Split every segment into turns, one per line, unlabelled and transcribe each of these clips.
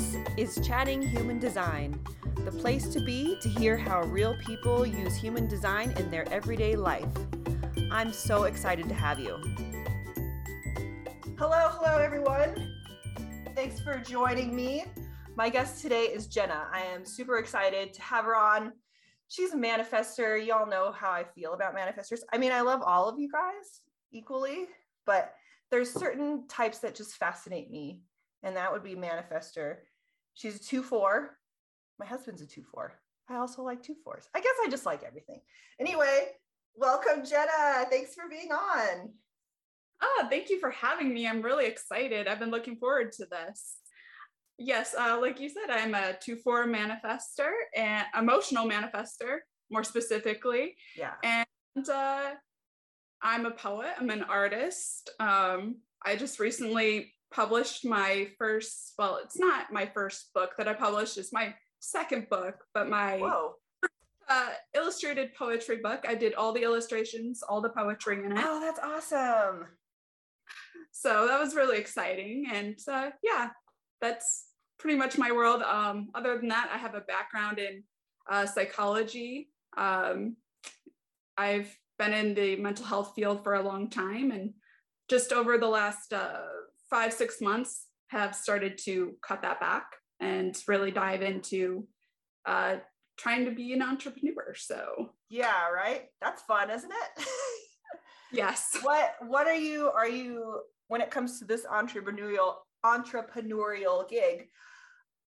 This is Chatting Human Design, the place to be to hear how real people use human design in their everyday life. I'm so excited to have you. Hello, hello, everyone. Thanks for joining me. My guest today is Jenna. I am super excited to have her on. She's a manifester. Y'all know how I feel about manifestors. I mean, I love all of you guys equally, but there's certain types that just fascinate me, and that would be manifester. She's a two four. My husband's a two four. I also like two fours. I guess I just like everything. Anyway, welcome, Jenna. Thanks for being on.
Ah, thank you for having me. I'm really excited. I've been looking forward to this. Yes, uh, like you said, I'm a 2 4 manifester and emotional manifester, more specifically.
Yeah.
And uh, I'm a poet, I'm an artist. Um, I just recently published my first, well, it's not my first book that I published, it's my second book, but my
Whoa.
uh, illustrated poetry book. I did all the illustrations, all the poetry in it.
Oh, that's awesome.
So that was really exciting. And uh, yeah, that's pretty much my world. Um, other than that, I have a background in uh, psychology. Um, I've been in the mental health field for a long time and just over the last uh, five, six months have started to cut that back and really dive into uh, trying to be an entrepreneur. So
Yeah, right. That's fun, isn't it?
yes.
what what are you are you when it comes to this entrepreneurial entrepreneurial gig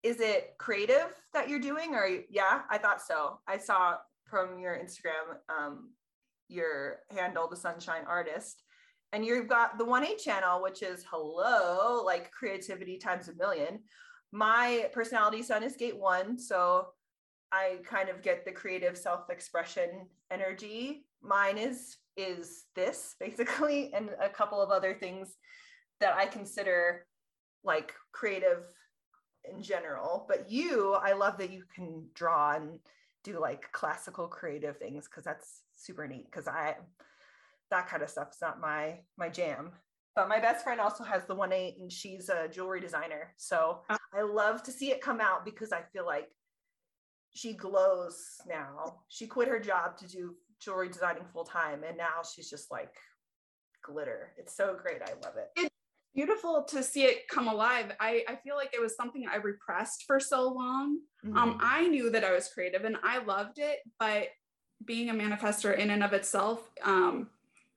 is it creative that you're doing or you- yeah i thought so i saw from your instagram um your handle the sunshine artist and you've got the 1-8 channel which is hello like creativity times a million. My personality sun is gate one so i kind of get the creative self-expression energy. Mine is is this basically and a couple of other things that i consider like creative in general. But you i love that you can draw and do like classical creative things because that's super neat because i that kind of stuff's not my my jam but my best friend also has the 1-8 and she's a jewelry designer so
Ah.
i love to see it come out because i feel like she glows now she quit her job to do jewelry designing full time and now she's just like glitter it's so great i love it it's
Beautiful to see it come alive. I, I feel like it was something I repressed for so long.
Mm-hmm.
Um, I knew that I was creative and I loved it, but being a manifester in and of itself, um,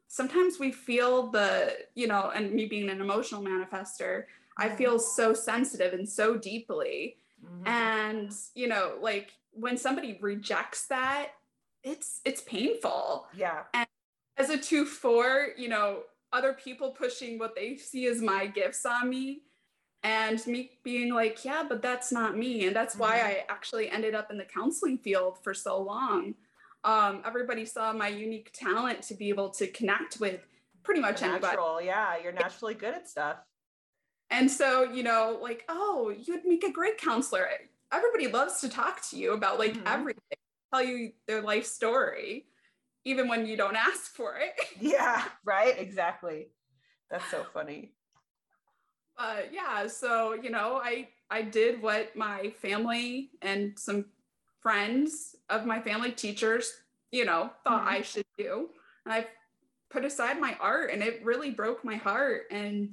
sometimes we feel the, you know, and me being an emotional manifester, I feel so sensitive and so deeply.
Mhm.
And, you know, like when somebody rejects that, it's it's painful.
yeah And
As a two four, you know, other people pushing what they see as my gifts on me and me being like, yeah, but that's not me. And that's why
Mhm.
I actually ended up in the counseling field for so long. Um, everybody saw my unique talent to be able to connect with pretty much anybody.
natural yeah you're naturally good at stuff
And so, you know, like, oh, you'd make a great counselor. Everybody loves to talk to you about like
Mhm.
everything, tell you their life story, even when you don't ask for it.
yeah right exactly that's so funny
But yeah, so you know, I I did what my family and some friends of my family, teachers, you know, thought
Mhm.
I should do. And I put aside my art and it really broke my heart. And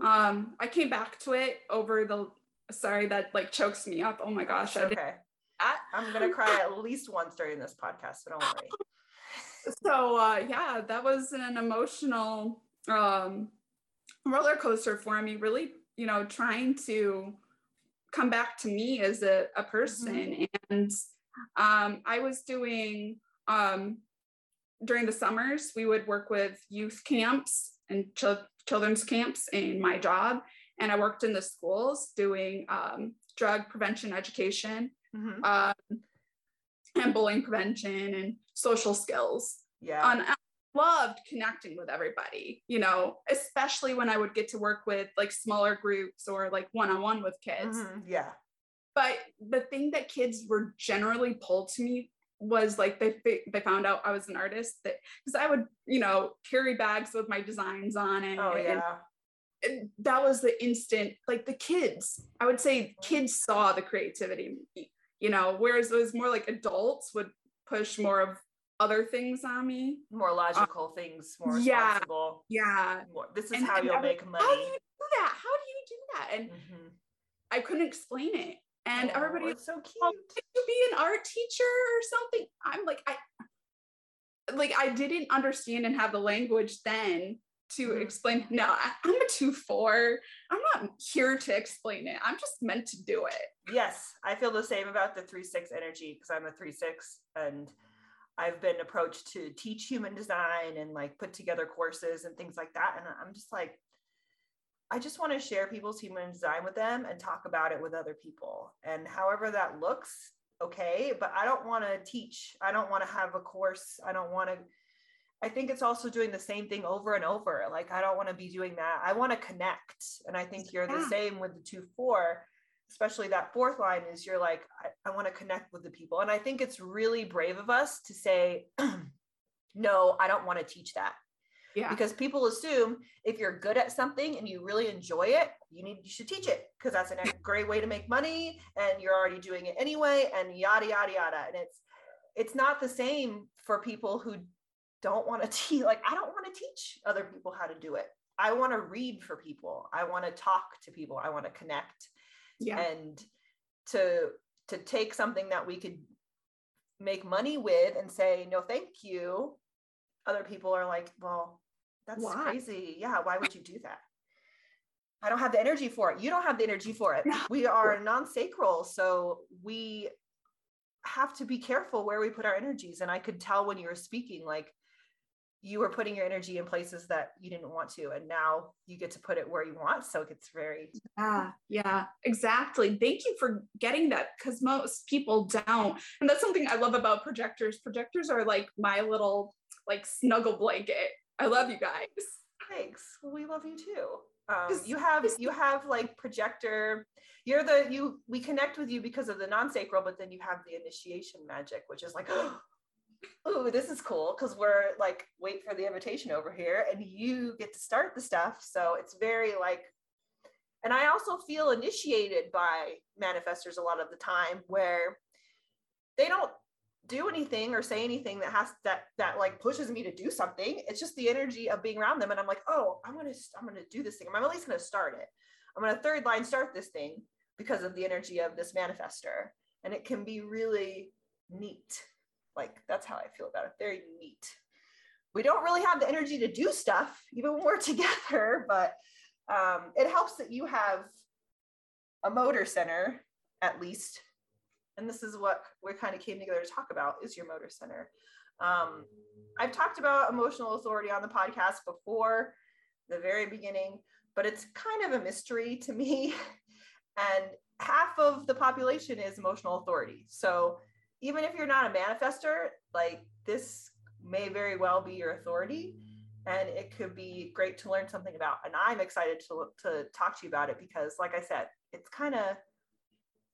um I came back to it over the sorry that like chokes me up. Oh my gosh. I
okay
that.
i'm gonna cry at least once during this podcast so don't worry
so uh yeah that was an emotional um roller coaster for me really you know trying to come back to me as a, a person and um i was doing um during the summers we would work with youth camps and chil- children's camps in my job and i worked in the schools doing um, drug prevention education
Mhm.
um, and bullying prevention and social skills.
yeah
I loved connecting with everybody, you know, especially when I would get to work with like smaller groups or like one on one with kids.
Mhm. yeah
But the thing that kids were generally pulled to me was like they they they found out I was an artist that because I would you know carry bags with my designs on it
oh yeah.
and that was the instant like the kids i would say kids saw the creativity you know whereas it was more like adults would push more of other things on me.
More logical uh, things more
yeah
responsible.
yeah.
More, this is and, how and you'll make money
how do you do that? How do you do that? And mm-hmm. i couldn't explain it. And oh, everybody
was so cute. oh,
to be an art teacher or something? I'm like i like i didn't understand and have the language then to mm-hmm. explain. No I, i'm a two four. I'm not here to explain it. I'm just meant to do it.
Yes i feel the same about the three six energy because i'm a three six and i've been approached to teach human design and like put together courses and things like that and i'm just like i just want to share people's human design with them and talk about it with other people and however that looks okay but i don't want to teach i don't want to have a course i don't want to I think it's also doing the same thing over and over. Like, I don't want to be doing that. I want to connect. And I think you're yeah. the same with the two, four, especially that fourth line is you're like, I, I want to connect with the people. And I think it's really brave of us to say, no, I don't want to teach that.
Yeah.
Because people assume if you're good at something and you really enjoy it, you need you should teach it because that's a great way to make money and you're already doing it anyway and yada yada yada. And it's it's not the same for people who don't want to teach like i don't want to teach other people how to do it i want to read for people i want to talk to people i want to connect
yeah.
and to to take something that we could make money with and say no thank you other people are like well that's why? crazy yeah why would you do that i don't have the energy for it you don't have the energy for it no. we are non-sacral so we have to be careful where we put our energies and i could tell when you were speaking like you were putting your energy in places that you didn't want to and now you get to put it where you want so it gets very
yeah yeah exactly. Thank you for getting that because most people don't. And that's something i love about projectors. Projectors are like my little like snuggle blanket. I love you guys.
Thanks. We love you too. Um, you have you have like projector. You're the you we connect with you because of the non-sacral but then you have the initiation magic which is like oh, this is cool because we're like, wait for the invitation over here and you get to start the stuff. So it's very like, and I also feel initiated by manifestors a lot of the time where they don't do anything or say anything that has that that like pushes me to do something. It's just the energy of being around them and i'm like oh i'm gonna i'm gonna do this thing. I'm at least gonna start it. I'm gonna third line start this thing because of the energy of this manifester and it can be really neat like that's how I feel about it. Very neat. We don't really have the energy to do stuff even when we're together, but um, it helps that you have a motor center at least. And this is what we kind of came together to talk about is your motor center. Um, I've talked about emotional authority on the podcast before, the very beginning, but it's kind of a mystery to me. and half of the population is emotional authority. So even if you're not a manifester, like this may very well be your authority and it could be great to learn something about. And I'm excited to, to talk to you about it because, like I said, it's kind of,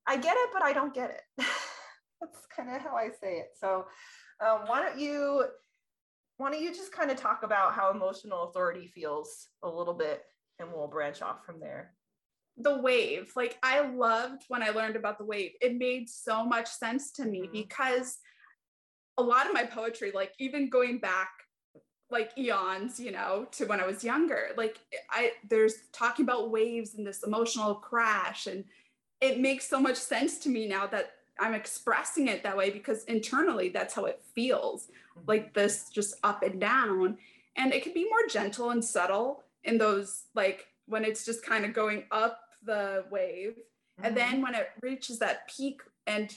I get it, but I don't get it. That's kind of how I say it. So, um, why don't you, why don't you just kind of talk about how emotional authority feels a little bit and we'll branch off from there
the wave like i loved when i learned about the wave it made so much sense to me mm-hmm. because a lot of my poetry like even going back like eons you know to when i was younger like i there's talking about waves and this emotional crash and it makes so much sense to me now that i'm expressing it that way because internally that's how it feels mm-hmm. like this just up and down and it can be more gentle and subtle in those like when it's just kind of going up the wave. Mm-hmm. And then when it reaches that peak and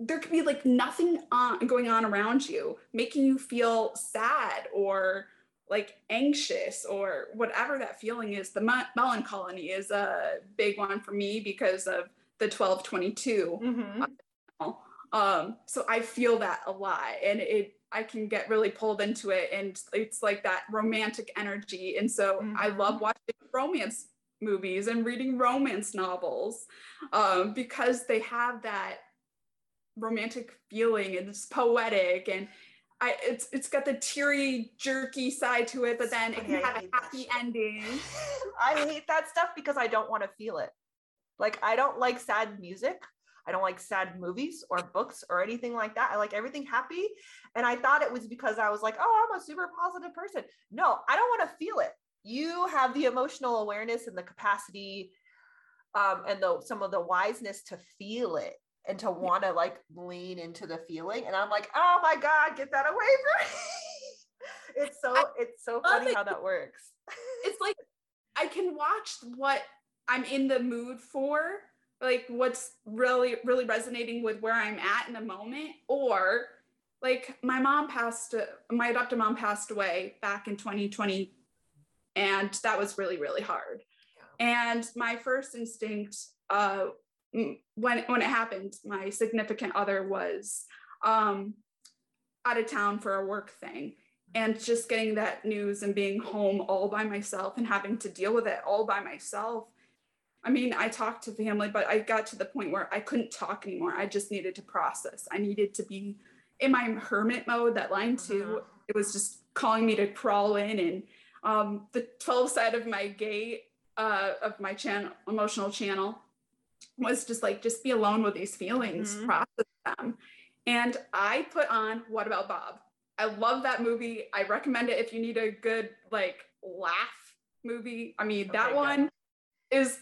there could be like nothing on going on around you, making you feel sad or like anxious or whatever that feeling is. The me- melancholy is a big one for me because of the 1222. Mm-hmm. Um, so I feel that a lot and it I can get really pulled into it and it's like that romantic energy. And so mm-hmm. I love watching romance movies and reading romance novels um, because they have that romantic feeling and it's poetic and I it's it's got the teary, jerky side to it, but then it can have a happy ending.
I hate that stuff because I don't want to feel it. Like I don't like sad music. I don't like sad movies or books or anything like that. I like everything happy. And I thought it was because I was like, oh, I'm a super positive person. No, I don't want to feel it. You have the emotional awareness and the capacity um, and the some of the wiseness to feel it and to want to like lean into the feeling. And I'm like, oh my God, get that away from me. it's so it's so funny it. how that works.
it's like I can watch what I'm in the mood for, like what's really, really resonating with where I'm at in the moment, or like my mom passed my adopted mom passed away back in 2020 and that was really really hard yeah. and my first instinct uh, when when it happened, my significant other was um, out of town for a work thing, and just getting that news and being home all by myself and having to deal with it all by myself. I mean, I talked to family, but I got to the point where I couldn't talk anymore. I just needed to process. I needed to be in my hermit mode. That line too. Mm-hmm. It was just calling me to crawl in and um, the 12 side of my gate uh, of my channel emotional channel was just like just be alone with these feelings mm-hmm. process them and i put on what about bob i love that movie i recommend it if you need a good like laugh movie i mean okay, that one good. is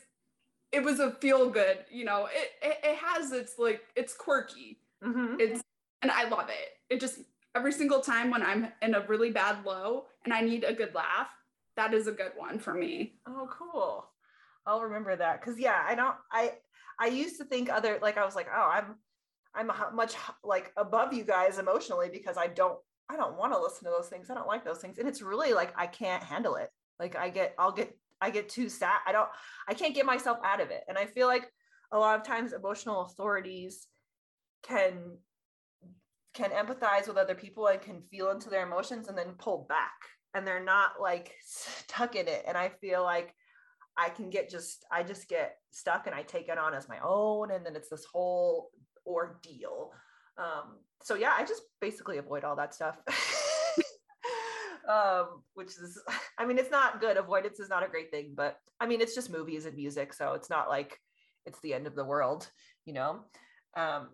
it was a feel good you know it, it, it has its like it's quirky mm-hmm. it's and i love it it just every single time when i'm in a really bad low and i need a good laugh that is a good one for me
oh cool I'll remember that because yeah, I don't. I I used to think other like I was like, oh, I'm I'm much like above you guys emotionally because I don't I don't want to listen to those things. I don't like those things, and it's really like I can't handle it. Like I get I'll get I get too sad. I don't I can't get myself out of it, and I feel like a lot of times emotional authorities can can empathize with other people and can feel into their emotions and then pull back and they're not like stuck in it and i feel like I can get just, I just get stuck and I take it on as my own. And then it's this whole ordeal. Um, so yeah, I just basically avoid all that stuff. um, which is, I mean, it's not good. Avoidance is not a great thing, but I mean, it's just movies and music. So it's not like it's the end of the world, you know? Um,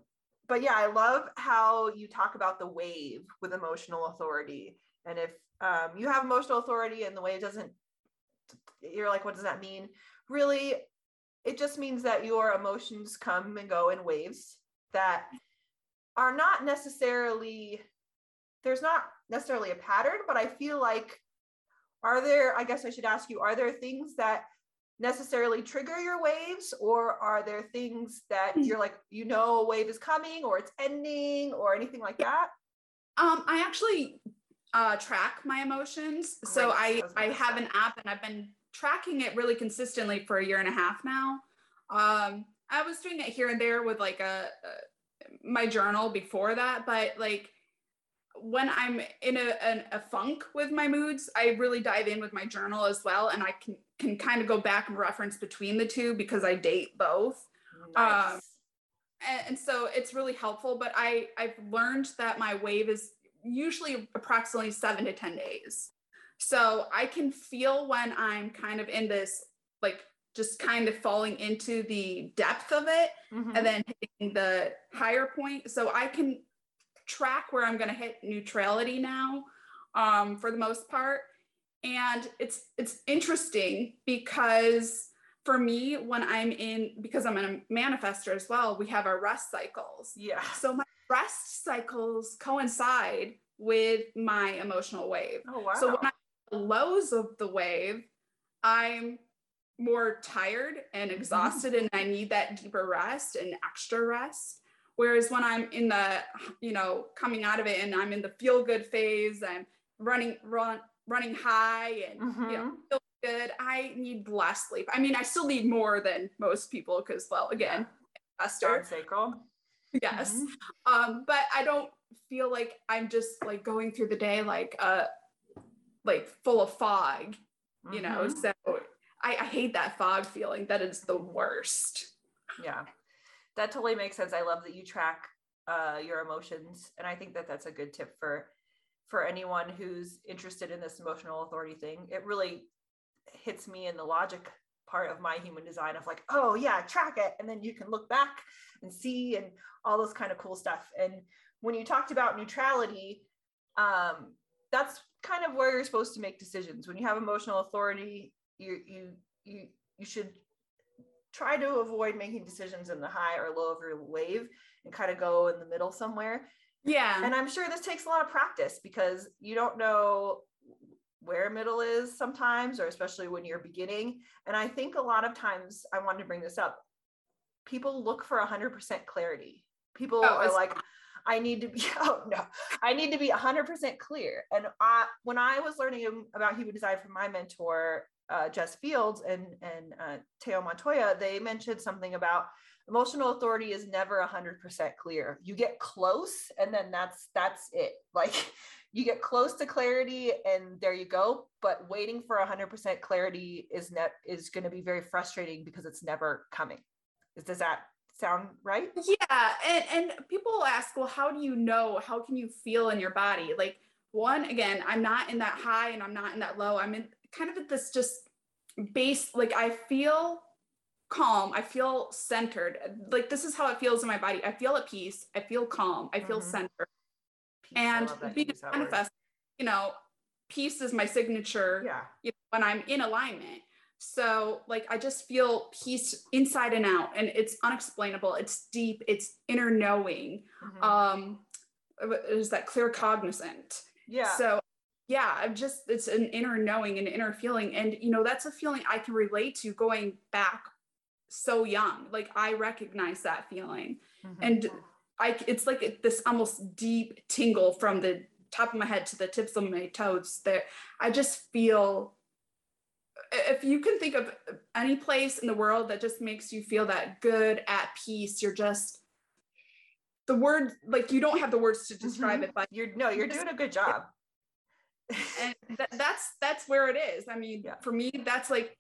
but yeah, I love how you talk about the wave with emotional authority. And if um, you have emotional authority and the wave doesn't you're like, what does that mean? Really, it just means that your emotions come and go in waves that are not necessarily, there's not necessarily a pattern, but I feel like, are there, I guess I should ask you, are there things that necessarily trigger your waves or are there things that hmm. you're like you know a wave is coming or it's ending or anything like that
um i actually uh track my emotions Great. so i i have an app and i've been tracking it really consistently for a year and a half now. Um, I was doing it here and there with like a, a my journal before that, but like when I'm in a, a, a, funk with my moods, I really dive in with my journal as well, and I can can kind of go back and reference between the two because I date both. Nice. Um, and, and so it's really helpful. But I I've learned that my wave is usually approximately seven to ten days. So I can feel when I'm kind of in this, like just kind of falling into the depth of it mm-hmm. and then hitting the higher point. So I can track where I'm going to hit neutrality now um, for the most part. And it's it's interesting because for me, when I'm in, because I'm a manifester as well, we have our rest cycles.
Yeah.
So my rest cycles coincide with my emotional wave.
Oh wow.
So when I lows of the wave, I'm more tired and mm-hmm. exhausted and I need that deeper rest and extra rest. Whereas when I'm in the, you know, coming out of it and I'm in the feel good phase, I'm running, run, running high and mm-hmm. you know, mm-hmm. feel good. I need less sleep. I mean, I still need more than most people because, well, again,
faster. sacral.
Yes. Mm-hmm. Um, but I don't feel like I'm just like going through the day like uh like full of fog, you mm-hmm. know. So I, I hate that fog feeling. That is the worst.
Yeah, that totally makes sense. I love that you track uh, your emotions, and I think that that's a good tip for for anyone who's interested in this emotional authority thing. It really hits me in the logic part of my human design of like, oh yeah, track it. And then you can look back and see and all this kind of cool stuff. And when you talked about neutrality, um, that's kind of where you're supposed to make decisions. When you have emotional authority, you you you you should try to avoid making decisions in the high or low of your wave and kind of go in the middle somewhere.
Yeah.
And I'm sure this takes a lot of practice because you don't know where middle is sometimes, or especially when you're beginning. And I think a lot of times I wanted to bring this up. People look for 100% clarity. People oh, are like, I need to be, oh no, I need to be 100% clear. And I, when I was learning about human design from my mentor, uh, Jess Fields and, and uh, Teo Montoya, they mentioned something about emotional authority is never 100% clear. You get close and then that's, that's it. Like you get close to clarity and there you go. But waiting for 100% clarity is net is going to be very frustrating because it's never coming. Does that sound right?
Yeah. And, and people ask, well, how do you know? How can you feel in your body? Like, one, again, I'm not in that high and I'm not in that low. I'm in kind of at this just base, like, I feel calm. I feel centered. Like, this is how it feels in my body. I feel at peace. I feel calm. I feel mm-hmm. centered. Peace, and being manifest, you know, peace is my signature
yeah.
You know, when I'm in alignment. So, like, I just feel peace inside and out, and it's unexplainable. It's deep. It's inner knowing. Mm-hmm. Um, is that claircognizant?
Yeah.
So, yeah, I'm just it's an inner knowing, an inner feeling, and you know that's a feeling I can relate to going back so young. Like I recognize that feeling, mm-hmm. and I it's like this almost deep tingle from the top of my head to the tips of my toes. That I just feel if you can think of any place in the world that just makes you feel that good at peace you're just the word like you don't have the words to describe mm-hmm. it but
you're no you're doing a good job
and th- that's that's where it is i mean yeah. for me that's like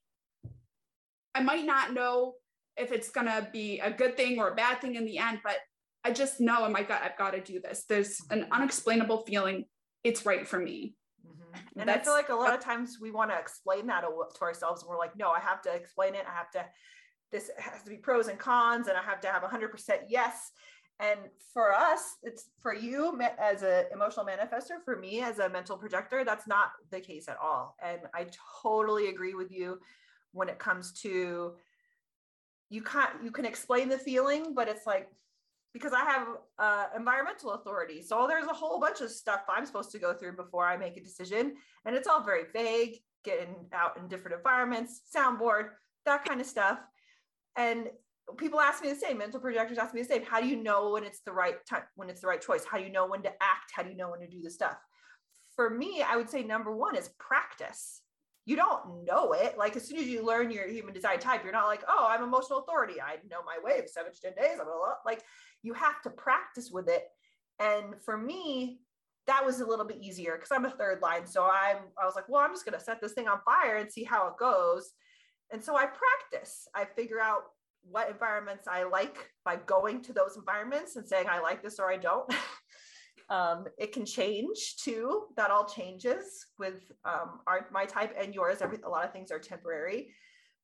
i might not know if it's gonna be a good thing or a bad thing in the end but i just know in my gut i've got to do this there's an mm-hmm. unexplainable feeling it's right for me mm-hmm.
and That's, I feel like a lot of times we want to explain that to ourselves. And we're like, no, I have to explain it. I have to, this has to be pros and cons, and I have to have 100% yes. And for us, it's for you as an emotional manifester, for me as a mental projector, that's not the case at all. And I totally agree with you when it comes to you can't you can explain the feeling, but it's like because I have uh, environmental authority. So there's a whole bunch of stuff I'm supposed to go through before I make a decision. And it's all very vague, getting out in different environments, soundboard, that kind of stuff. And people ask me the same, mental projectors ask me the same. How do you know when it's the right time, when it's the right choice? How do you know when to act? How do you know when to do the stuff? For me, I would say number one is practice you don't know it. Like as soon as you learn your human design type, you're not like, oh, I'm emotional authority. I know my way of seven to 10 days. I'm a lot like you have to practice with it. And for me, that was a little bit easier because I'm a third line. So I'm I was like, well, I'm just gonna set this thing on fire and see how it goes. And so I practice. I figure out what environments I like by going to those environments and saying I like this or I don't. Um, it can change too. That all changes with um, our, my type and yours. Every a lot of things are temporary,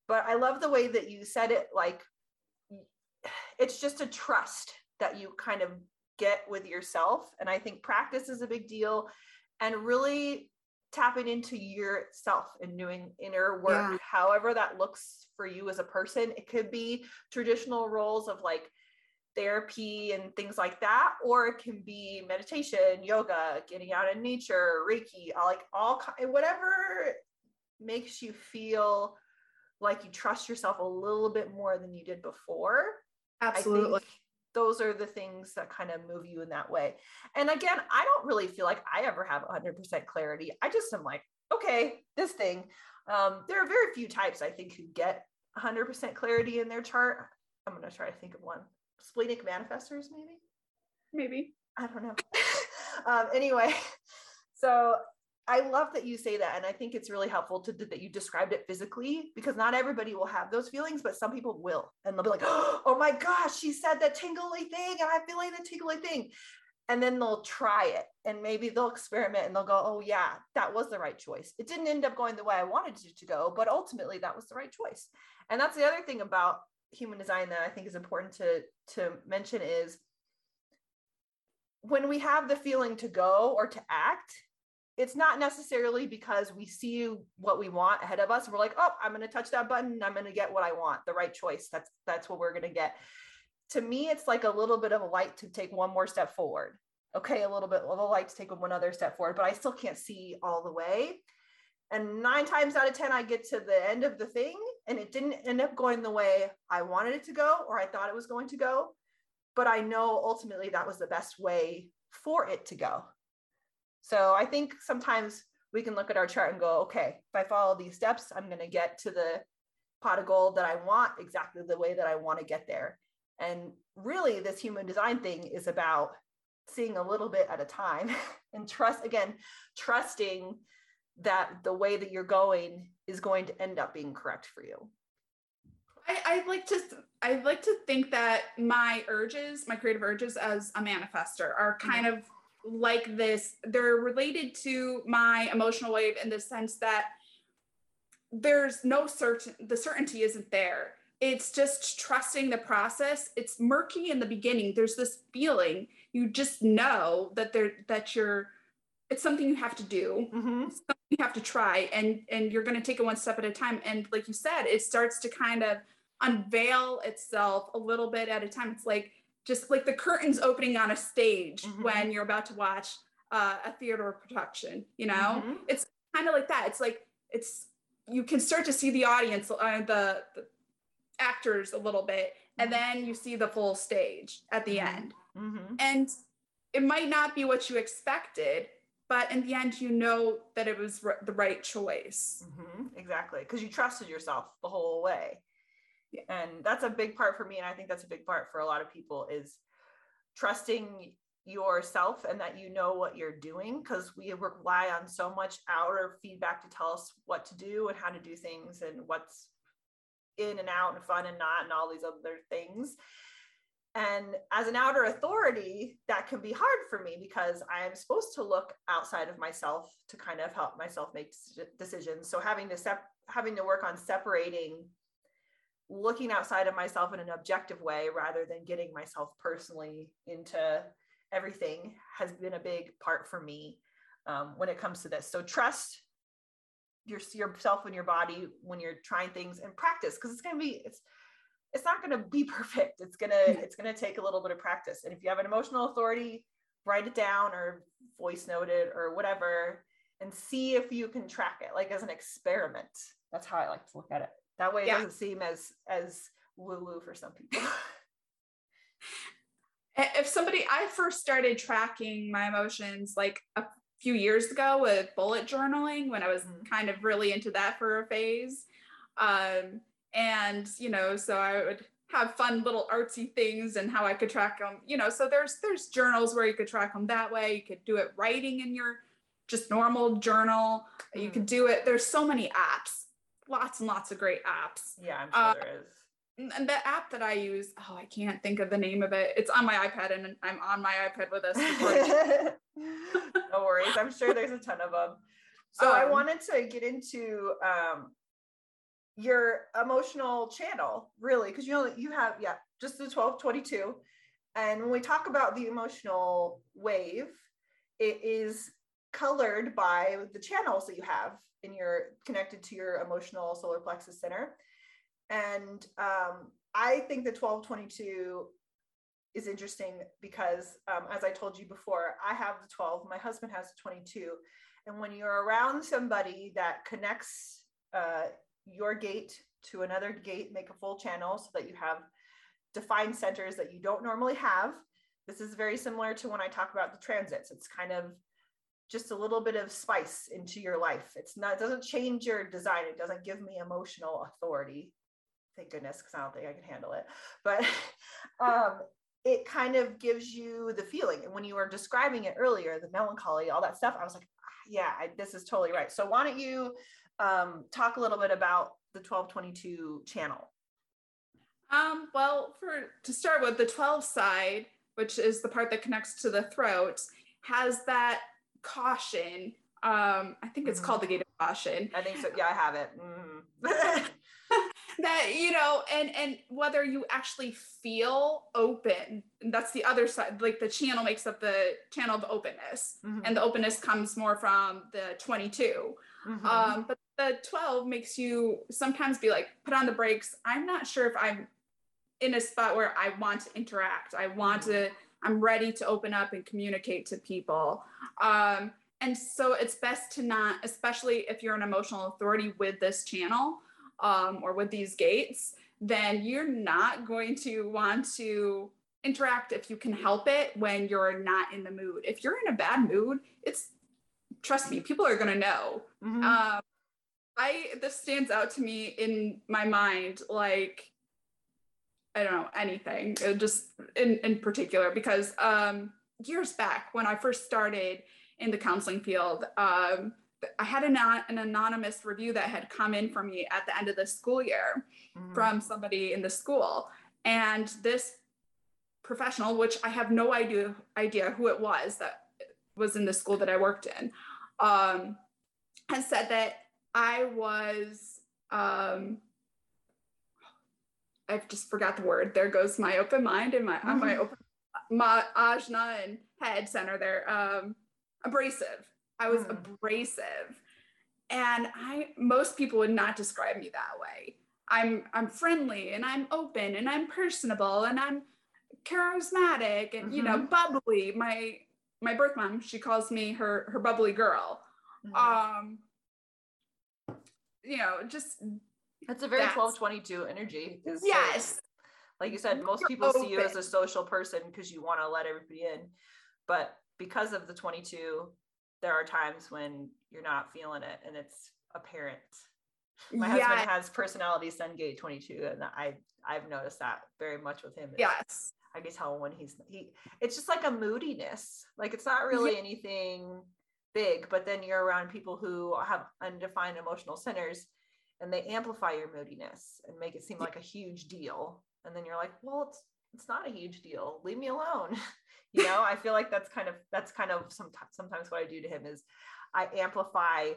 but I love the way that you said it. Like it's just a trust that you kind of get with yourself, and I think practice is a big deal, and really tapping into yourself and doing inner work, yeah. however that looks for you as a person. It could be traditional roles of like therapy and things like that or it can be meditation yoga getting out in nature reiki like all whatever makes you feel like you trust yourself a little bit more than you did before
absolutely
those are the things that kind of move you in that way and again i don't really feel like i ever have 100% clarity i just am like okay this thing um, there are very few types i think who get 100% clarity in their chart i'm going to try to think of one splenic manifestors, maybe?
Maybe.
I don't know. um, anyway, so I love that you say that. And I think it's really helpful to that you described it physically because not everybody will have those feelings, but some people will. And they'll be like, oh my gosh, she said that tingly thing and I'm feeling the tingly thing. and then they'll try it and maybe they'll experiment and they'll go oh yeah that was the right choice it didn't end up going the way i wanted it to go but ultimately that was the right choice and that's the other thing about human design that i think is important to to mention is when we have the feeling to go or to act it's not necessarily because we see what we want ahead of us. We're like oh i'm going to touch that button i'm going to get what i want the right choice that's that's what we're going to get. To me it's like a little bit of a light to take one more step forward. Okay a little bit of a light to take one other step forward but i still can't see all the way. And nine times out of ten i get to the end of the thing and it didn't end up going the way i wanted it to go or i thought it was going to go but i know ultimately that was the best way for it to go so I think sometimes we can look at our chart and go, okay, if I follow these steps, I'm going to get to the pot of gold that I want exactly the way that I want to get there. And really, this human design thing is about seeing a little bit at a time and trust, again, trusting that the way that you're going is going to end up being correct for you.
I, I like to I like to think that my urges, my creative urges as a manifester are kind mm-hmm. of like this they're related to my emotional wave in the sense that there's no certain the certainty isn't there. It's just trusting the process. It's murky in the beginning. There's this feeling you just know that there that you're it's something you have to do. Mm-hmm. you have to try and and you're going to take it one step at a time. And like you said it starts to kind of unveil itself a little bit at a time. It's like just like the curtains opening on a stage mm-hmm. when you're about to watch uh, a theater production you know mm-hmm. it's kind of like that it's like it's you can start to see the audience uh, the, the, actors a little bit and mm-hmm. then you see the full stage at the mm-hmm. end mm-hmm. and it might not be what you expected but in the end you know that it was r- the right choice
mm-hmm. exactly because you trusted yourself the whole way and that's a big part for me and i think that's a big part for a lot of people is trusting yourself and that you know what you're doing because we rely on so much outer feedback to tell us what to do and how to do things and what's in and out and fun and not and all these other things. And as an outer authority that can be hard for me because i am supposed to look outside of myself to kind of help myself make decisions. So having to sep- having to work on separating looking outside of myself in an objective way rather than getting myself personally into everything has been a big part for me um, when it comes to this. So trust your, yourself and your body when you're trying things and practice because it's going to be it's it's not going to be perfect. It's gonna it's gonna take a little bit of practice. And if you have an emotional authority, write it down or voice note it or whatever, and see if you can track it like as an experiment. That's how I like to look at it. That way it yeah. doesn't seem as as woo woo for some people.
if somebody I first started tracking my emotions like a few years ago with bullet journaling when I was mm-hmm. kind of really into that for a phase. Um, and you know, so I would have fun little artsy things and how I could track them, you know, so there's there's journals where you could track them that way. You could do it writing in your just normal journal. You could do it. There's so many apps lots and lots of great apps.
Yeah, I'm sure uh, there is.
And the app that I use, oh, I can't think of the name of it. It's on my iPad, and I'm on my iPad with us.
no worries. I'm sure there's a ton of them. So um, I wanted to get into um, your emotional channel, really, because you know you have yeah, just the 1222. And when we talk about the emotional wave, it is colored by the channels that you have in your connected to your emotional solar plexus center. And um, I think the 1222 is interesting because, um, as I told you before, I have the 12, my husband has the 22. And when you're around somebody that connects uh, your gate to another gate, make a full channel so that you have defined centers that you don't normally have. This is very similar to when I talk about the transits. It's kind of just a little bit of spice into your life. It's not, it doesn't change your design. It doesn't give me emotional authority. Thank goodness, because I don't think I can handle it. But um, it kind of gives you the feeling. And when you were describing it earlier, the melancholy, all that stuff, I was like, ah, yeah, I, this is totally right. So why don't you um, talk a little bit about the 1222 channel?
Um, well, for to start with the 12 side, which is the part that connects to the throat, has that caution. Um, I think it's
Mhm.
called the gate of caution.
I think so. Yeah, I have it. Mhm.
that you know and and whether you actually feel open that's the other side like the channel makes up the channel of openness
Mhm.
and the openness comes more from the 22
Mhm.
um but the 12 makes you sometimes be like put on the brakes i'm not sure if i'm in a spot where i want to interact i want to i'm ready to open up and communicate to people. Um and so it's best to not especially if you're an emotional authority with this channel um, or with these gates then you're not going to want to interact if you can help it when you're not in the mood. If you're in a bad mood it's trust me people are going to know.
Mhm.
um, I this stands out to me in my mind like I don't know anything uh, just in in particular because um, years back when I first started in the counseling field, um, I had an, an anonymous review that had come in for me at the end of the school year
Mhm.
from somebody in the school, and this professional, which I have no idea idea who it was that was in the school that I worked in, um, has said that I was um, I've just forgot the word. There goes my open mind and my uh, my open my ajna and head center there. Um, abrasive. I was
Hmm.
abrasive, and I most people would not describe me that way. I'm I'm friendly and I'm open and I'm personable and I'm charismatic and you know
Mhm.
bubbly. My my birth mom she calls me her her bubbly girl.
Mhm.
Um, you know, just
It's a very
that's-
12 22 energy. so-
yes,
like you said, most
You're
people see you as a social person because you want to let everybody in. But because of the 22, there are times when you're not feeling it and it's apparent. My
yeah,
husband has personality sun gate 22, and I I've noticed that very much with him. It's-
yes,
I can tell when he's he it's just like a moodiness. Like it's not really anything big, but then you're around people who have undefined emotional centers and they amplify your moodiness and make it seem like a huge deal. And then you're like, well, it's it's not a huge deal. Leave me alone. you know, I feel like that's kind of that's kind of sometimes sometimes what I do to him is I amplify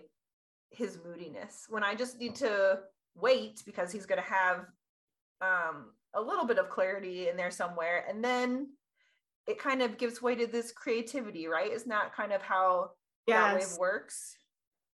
his moodiness when I just need to wait because he's going to have um, a little bit of clarity in there somewhere. And then it kind of gives way to this creativity, right? Isn't that kind of how that wave works?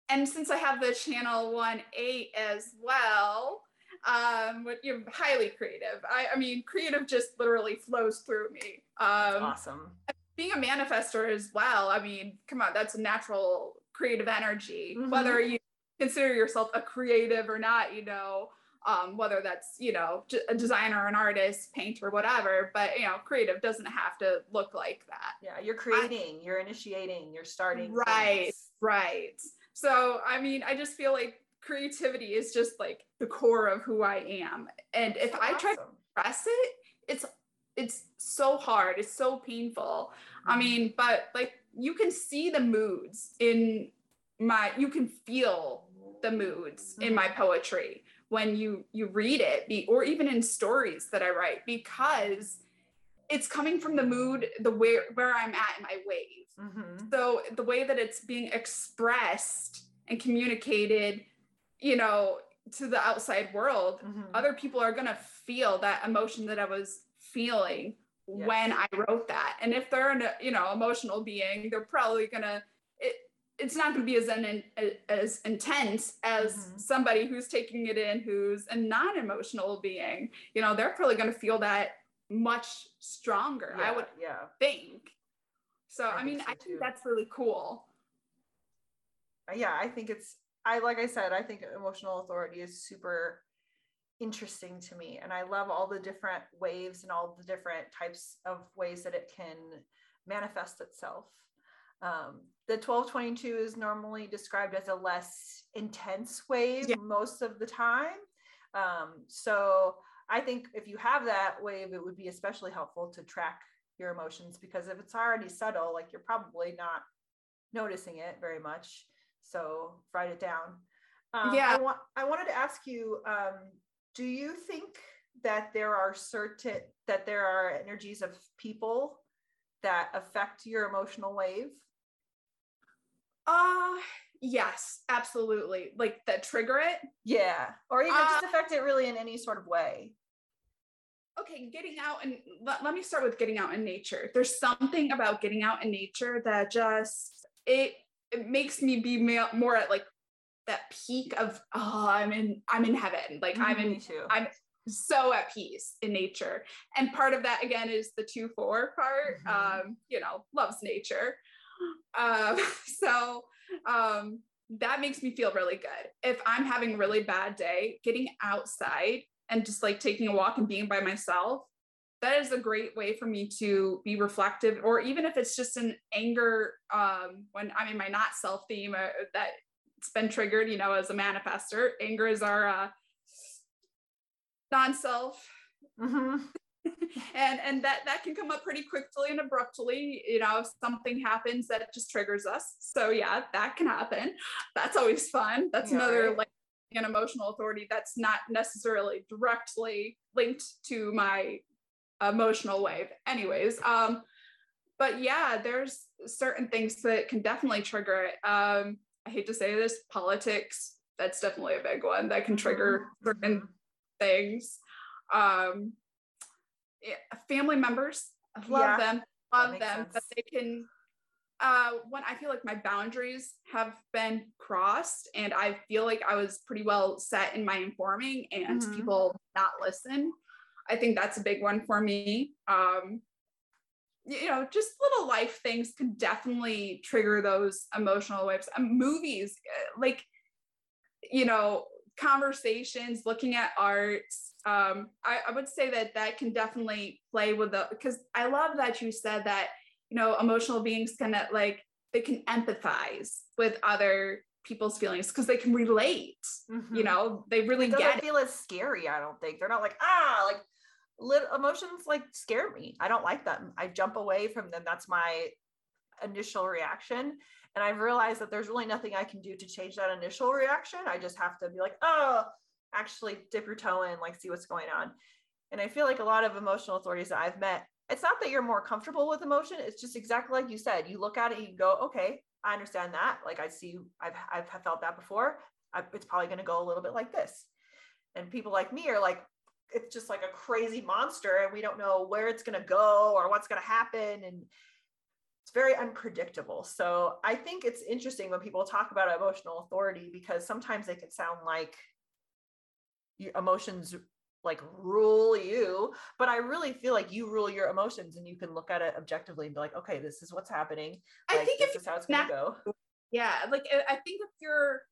And since I have the channel one eight as well, um, what you're highly creative. I, I mean, creative just literally flows through me. Um,
awesome.
being a manifester as well i mean come on that's a natural creative energy
Mhm.
whether you consider yourself a creative or not you know um, whether that's you know a designer an artist painter whatever but you know creative doesn't have to look like that
Yeah, you're creating, you're initiating, you're starting.
Right.
things.
right so i mean i just feel like creativity is just like the core of who i am. And if
So
i try to press it it's it's so hard. It's so painful. I
Mhm.
mean, but like you can see the moods in my you can feel the moods in my poetry when you you read it be, or even in stories that I write because it's coming from the mood the where where I'm at in my wave.
Mhm.
So the way that it's being expressed and communicated, you know, to the outside world,
Mhm.
other people are going to feel that emotion that I was feeling
Yes.
when I wrote that. And if they're an you know emotional being, they're probably gonna it. It's not going to be as an, as intense as
Mhm.
somebody who's taking it in, who's a non-emotional being. You know, they're probably going to feel that much stronger. I would
yeah.
think. So
I
I, mean,
think so
I think that's really cool.
yeah i think it's i like i said i think emotional authority is super interesting to me and i love all the different waves and all the different types of ways that it can manifest itself um, the 1222 is normally described as a less intense wave
Yeah.
most of the time um, so i think if you have that wave it would be especially helpful to track your emotions because if it's already subtle like you're probably not noticing it very much so write it down. Um,
Yeah.
I want. I wanted to ask you. Um, do you think that there are certain that there are energies of people that affect your emotional wave?
Uh yes, absolutely. Like that trigger it.
Yeah. Or even
Uh,
just affect it really in any sort of way.
Okay, getting out and let, let me start with getting out in nature. There's something about getting out in nature that just it it makes me be ma- more at like that peak of oh I'm in I'm in heaven. Like I'm
Mhm,
in. I'm so at peace in nature. And part of that again is the two four part.
Mhm.
Um, you know, loves nature. Um, so um that makes me feel really good. If I'm having a really bad day, getting outside and just like taking a walk and being by myself, that is a great way for me to be reflective. Or even if it's just an anger, um, when I'm in my not self theme uh, that it's been triggered, you know, as a manifester, anger is our uh, non-self
Mhm.
and and that that can come up pretty quickly and abruptly you know if something happens that just triggers us so yeah that can happen that's always fun that's
Yeah,
another
right.
like an emotional authority that's not necessarily directly linked to my emotional wave anyways um but yeah there's certain things that can definitely trigger it um i hate to say this politics that's definitely a big one that can trigger certain
Mhm.
things. Um, family members, I love
Yeah,
them, love them, but they can. Uh, when I feel like my boundaries have been crossed, and I feel like I was pretty well set in my informing, and
Mhm.
people not listen. I think that's a big one for me. Um, you know, just little life things can definitely trigger those emotional waves. Um, movies, uh, like you know conversations looking at arts um I, I would say that that can definitely play with the because i love that you said that you know emotional beings can uh, like they can empathize with other people's feelings because they can relate you
Mhm.
know they really
it
get it.
feel as scary i don't think. They're not like ah like lit- emotions like scare me. I don't like them. I jump away from them. That's my initial reaction. And i've realized that there's really nothing i can do to change that initial reaction. I just have to be like oh actually dip your toe in like see what's going on. And i feel like a lot of emotional authorities that i've met it's not that you're more comfortable with emotion it's just exactly like you said you look at it you go okay i understand that like i see i've i've felt that before I, it's probably going to go a little bit like this. And people like me are like it's just like a crazy monster and we don't know where it's going to go or what's going to happen and it's very unpredictable. So i think it's interesting when people talk about emotional authority because sometimes they can sound like emotions like rule you but i really feel like you rule your emotions and you can look at it objectively and be like okay this is what's happening.
I think
this
if
is how it's going to go.
Yeah like i think if you're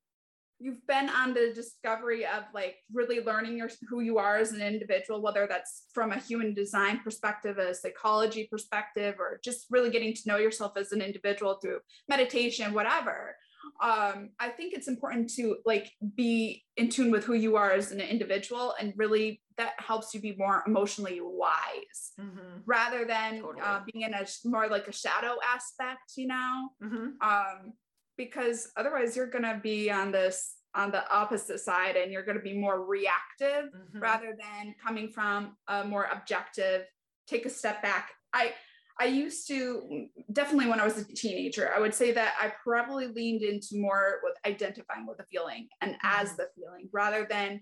you've been on the discovery of like really learning your who you are as an individual whether that's from a human design perspective a psychology perspective or just really getting to know yourself as an individual through meditation whatever um i think it's important to like be in tune with who you are as an individual and really that helps you be more emotionally wise
Mhm.
rather than
Totally.
uh, being in a more like a shadow aspect you know
Mhm.
um, because otherwise you're going to be on this on the opposite side and you're going to be more reactive
Mhm.
rather than coming from a more objective take a step back i i used to definitely when i was a teenager i would say that i probably leaned into more with identifying with the feeling and as
Mhm.
the feeling rather than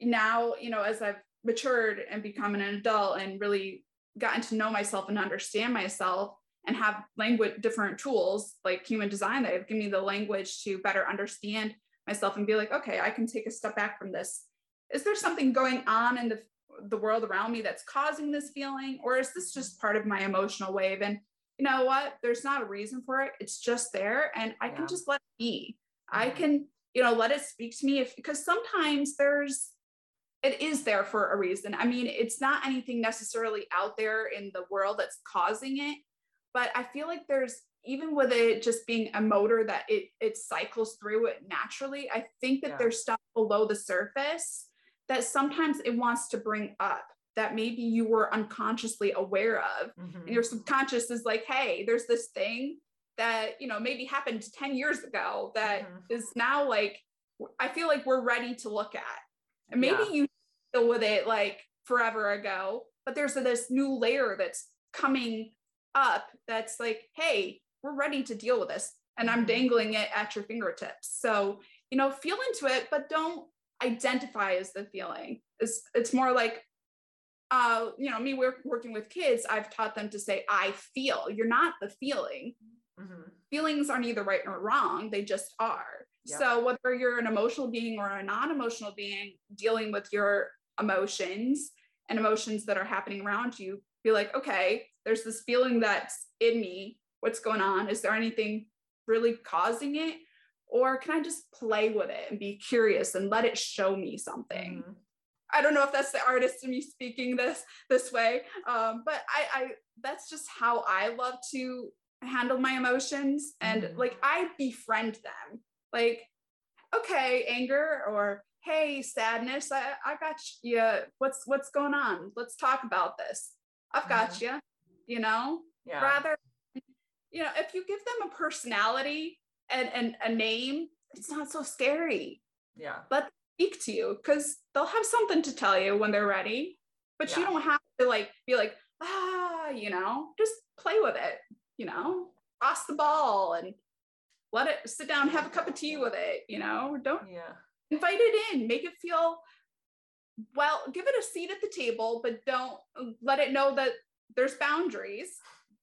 now you know as i've matured and become an adult and really gotten to know myself and understand myself and have language different tools like human design that have given me the language to better understand myself and be like okay i can take a step back from this is there something going on in the the world around me that's causing this feeling or is this just part of my emotional wave and you know what there's not a reason for it it's just there and i
Yeah.
can just let it be i
Mhm.
can you know let it speak to me if because sometimes there's it is there for a reason i mean it's not anything necessarily out there in the world that's causing it but i feel like there's even with it just being a motor that it it cycles through it naturally i think that
Yeah.
there's stuff below the surface that sometimes it wants to bring up that maybe you were unconsciously aware of
Mhm.
and your subconscious is like hey there's this thing that you know maybe happened 10 years ago that
Mhm.
is now like i feel like we're ready to look at and maybe
Yeah.
you deal with it like forever ago but there's this new layer that's coming up that's like, hey, we're ready to deal with this. And I'm mm-hmm. dangling it at your fingertips. So, you know, feel into it, but don't identify as the feeling. It's, it's more like, uh, you know, me work, working with kids, I've taught them to say, I feel. You're not the feeling. Mm-hmm. Feelings aren't either right or wrong, they just are. Yep. So, whether you're an emotional being or a non emotional being dealing with your emotions and emotions that are happening around you, be like, okay, there's this feeling that's in me. What's going on? Is there anything really causing it? Or can I just play with it and be curious and let it show me something? Mm-hmm. I don't know if that's the artist in me speaking this this way, um, but I, I that's just how I love to handle my emotions and mm-hmm. like I befriend them. Like, okay, anger or hey, sadness, I, I got you. What's what's going on? Let's talk about this. I've got mm-hmm. you, you know? Yeah. Rather, you know, if you give them a personality and, and a name, it's not so scary.
Yeah.
Let them speak to you because they'll have something to tell you when they're ready. But yeah. you don't have to like be like, ah, you know, just play with it, you know, cross the ball and let it sit down, have a cup of tea with it, you know, don't
yeah.
invite it in, make it feel well, give it a seat at the table, but don't let it know that there's boundaries.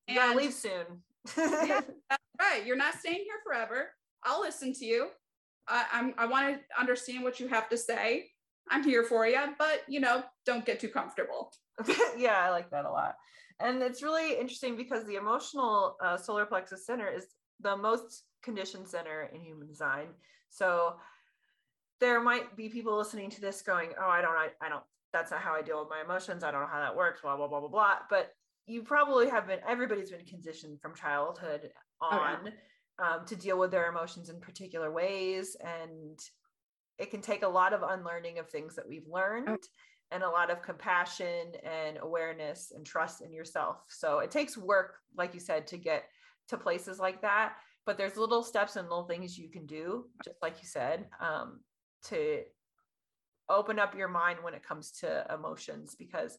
And gotta leave soon.
yeah, right. You're not staying here forever. I'll listen to you. I, I'm I want to understand what you have to say. I'm here for you, but you know, don't get too comfortable.
yeah, I like that a lot. And it's really interesting because the emotional uh, solar plexus center is the most conditioned center in human design. So there might be people listening to this going, "Oh, I don't, I, I don't. That's not how I deal with my emotions. I don't know how that works." Blah blah blah blah blah. But you probably have been. Everybody's been conditioned from childhood on oh, yeah. um, to deal with their emotions in particular ways, and it can take a lot of unlearning of things that we've learned. Oh. And a lot of compassion and awareness and trust in yourself. So it takes work, like you said, to get to places like that but there's little steps and little things you can do just like you said um, to open up your mind when it comes to emotions because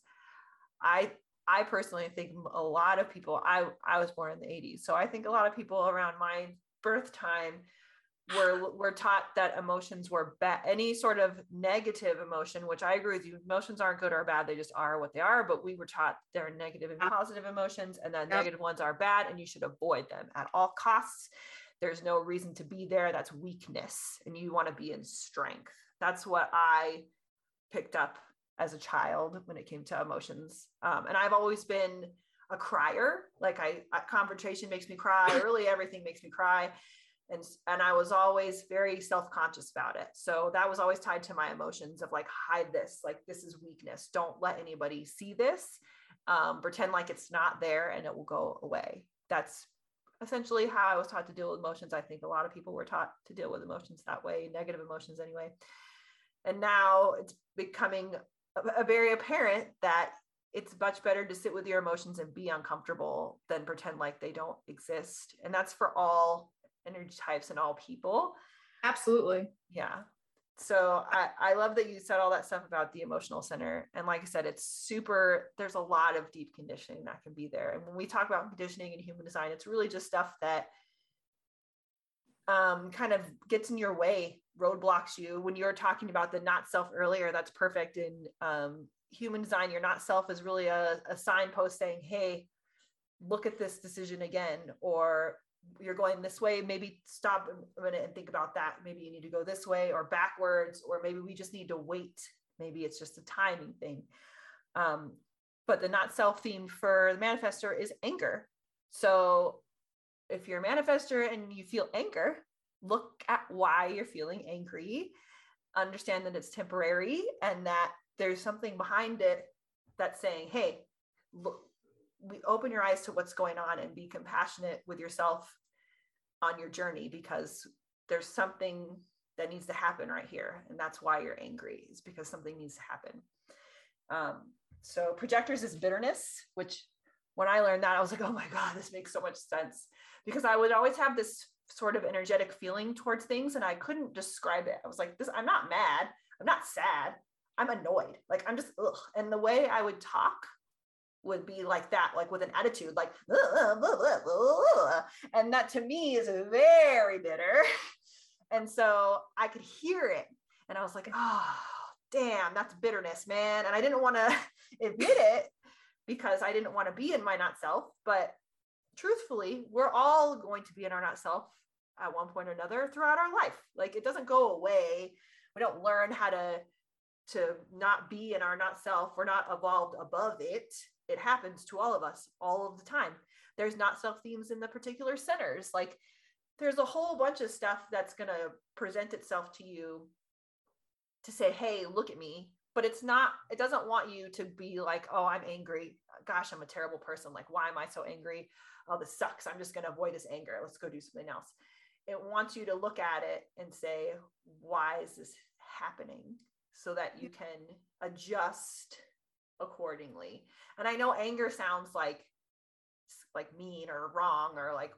i i personally think a lot of people i i was born in the 80s so i think a lot of people around my birth time were were taught that emotions were bad any sort of negative emotion which i agree with you emotions aren't good or bad they just are what they are but we were taught there are negative and positive emotions and then negative ones are bad and you should avoid them at all costs. There's no reason to be there that's weakness and you want to be in strength. That's what i picked up as a child when it came to emotions. Um, and i've always been a crier. Like i confrontation makes me cry really everything makes me cry. And and i was always very self-conscious about it. So that was always tied to my emotions of like hide this like this is weakness. Don't let anybody see this. Um, pretend like it's not there and it will go away. That's essentially how I was taught to deal with emotions. I think a lot of people were taught to deal with emotions that way, negative emotions anyway. And now it's becoming very apparent that it's much better to sit with your emotions and be uncomfortable than pretend like they don't exist. And that's for all energy types and all people.
Absolutely.
Yeah so I, I love that you said all that stuff about the emotional center and like i said it's super there's a lot of deep conditioning that can be there and when we talk about conditioning and human design it's really just stuff that um, kind of gets in your way roadblocks you. When you're talking about the not self earlier that's perfect. In um, human design your not self is really a, a signpost saying hey look at this decision again. Or you're going this way maybe stop a minute and think about that. Maybe you need to go this way or backwards or maybe we just need to wait. Maybe it's just a timing thing. Um, but the not self theme for the manifester is anger. So if you're a manifester and you feel anger look at why you're feeling angry. Understand that it's temporary and that there's something behind it that's saying hey look we open your eyes to what's going on and be compassionate with yourself on your journey because there's something that needs to happen right here. And that's why you're angry is because something needs to happen. Um, so projectors is bitterness which when i learned that i was like oh my god this makes so much sense because i would always have this sort of energetic feeling towards things and i couldn't describe it i was like this i'm not mad i'm not sad i'm annoyed like i'm just ugh. and the way i would talk would be like that, like with an attitude, like, blah, blah, blah, and that to me is very bitter. And so I could hear it. And I was like, oh, damn, that's bitterness, man. And I didn't want to admit it because I didn't want to be in my not self. But truthfully, we're all going to be in our not self at one point or another throughout our life. Like it doesn't go away. We don't learn how to to not be in our not self. We're not evolved above it. It happens to all of us all of the time. There's not self themes in the particular centers. Like there's a whole bunch of stuff that's going to present itself to you to say, hey, look at me. But it's not, it doesn't want you to be like, oh, I'm angry. Gosh, I'm a terrible person. Like, why am I so angry? Oh, this sucks. I'm just going to avoid this anger. Let's go do something else. It wants you to look at it and say, why is this happening? So that you can adjust accordingly. And I know anger sounds like like mean or wrong or like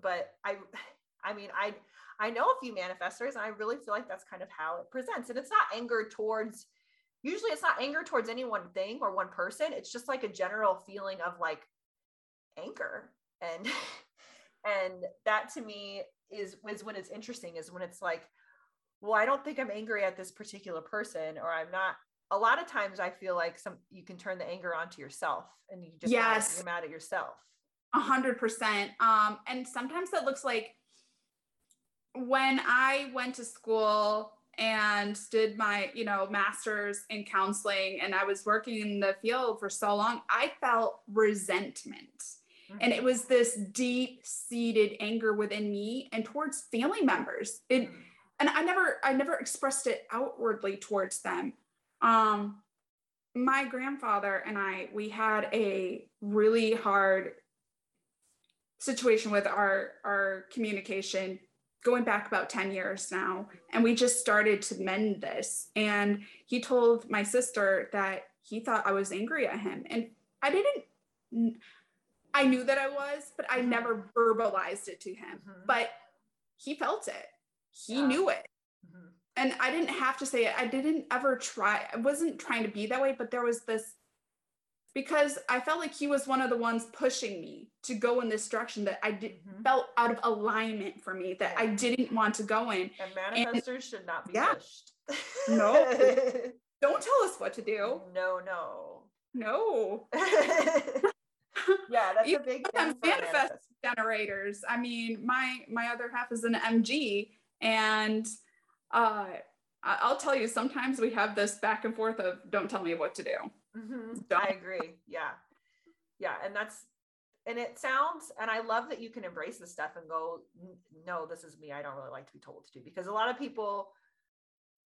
but I I mean I I know a few manifestors and I really feel like that's kind of how it presents. And it's not anger towards usually it's not anger towards any one thing or one person. It's just like a general feeling of like anger. And and that to me is is when it's interesting is when it's like, well, I don't think I'm angry at this particular person, or I'm not a lot of times I feel like some you can turn the anger onto yourself and you just
yes.
mad, you're mad at yourself.
A hundred percent. Um, and sometimes that looks like when I went to school and did my, you know, master's in counseling and I was working in the field for so long, I felt resentment. And it mm-hmm. was this deep seated anger within me and towards family members. It, mm-hmm. and I never, I never expressed it outwardly towards them. Um, my grandfather and I, we had a really hard situation with our our communication going back about 10 years now and we just started to mend this. And he told my sister that he thought i was angry at him. And i didn't i knew that i was but i never verbalized it to him. Mm-hmm. but he felt it. He yeah. knew it. Mm-hmm. and i didn't have to say it. I didn't ever try i wasn't trying to be that way but there was this because I felt like he was one of the ones pushing me to go in this direction that I did mm-hmm. felt out of alignment for me that I didn't want to go in.
And manifestors and, should not be yeah. pushed.
no. Don't tell us what to do.
No, no.
No.
yeah, that's a big thing.
manifest generators. I mean, my my other half is an MG and uh I'll tell you sometimes we have this back and forth of don't tell me what to do
Mm-hmm. I agree. Yeah. Yeah. And that's, and it sounds, and I love that you can embrace this stuff and go, no, this is me. I don't really like to be told to do because a lot of people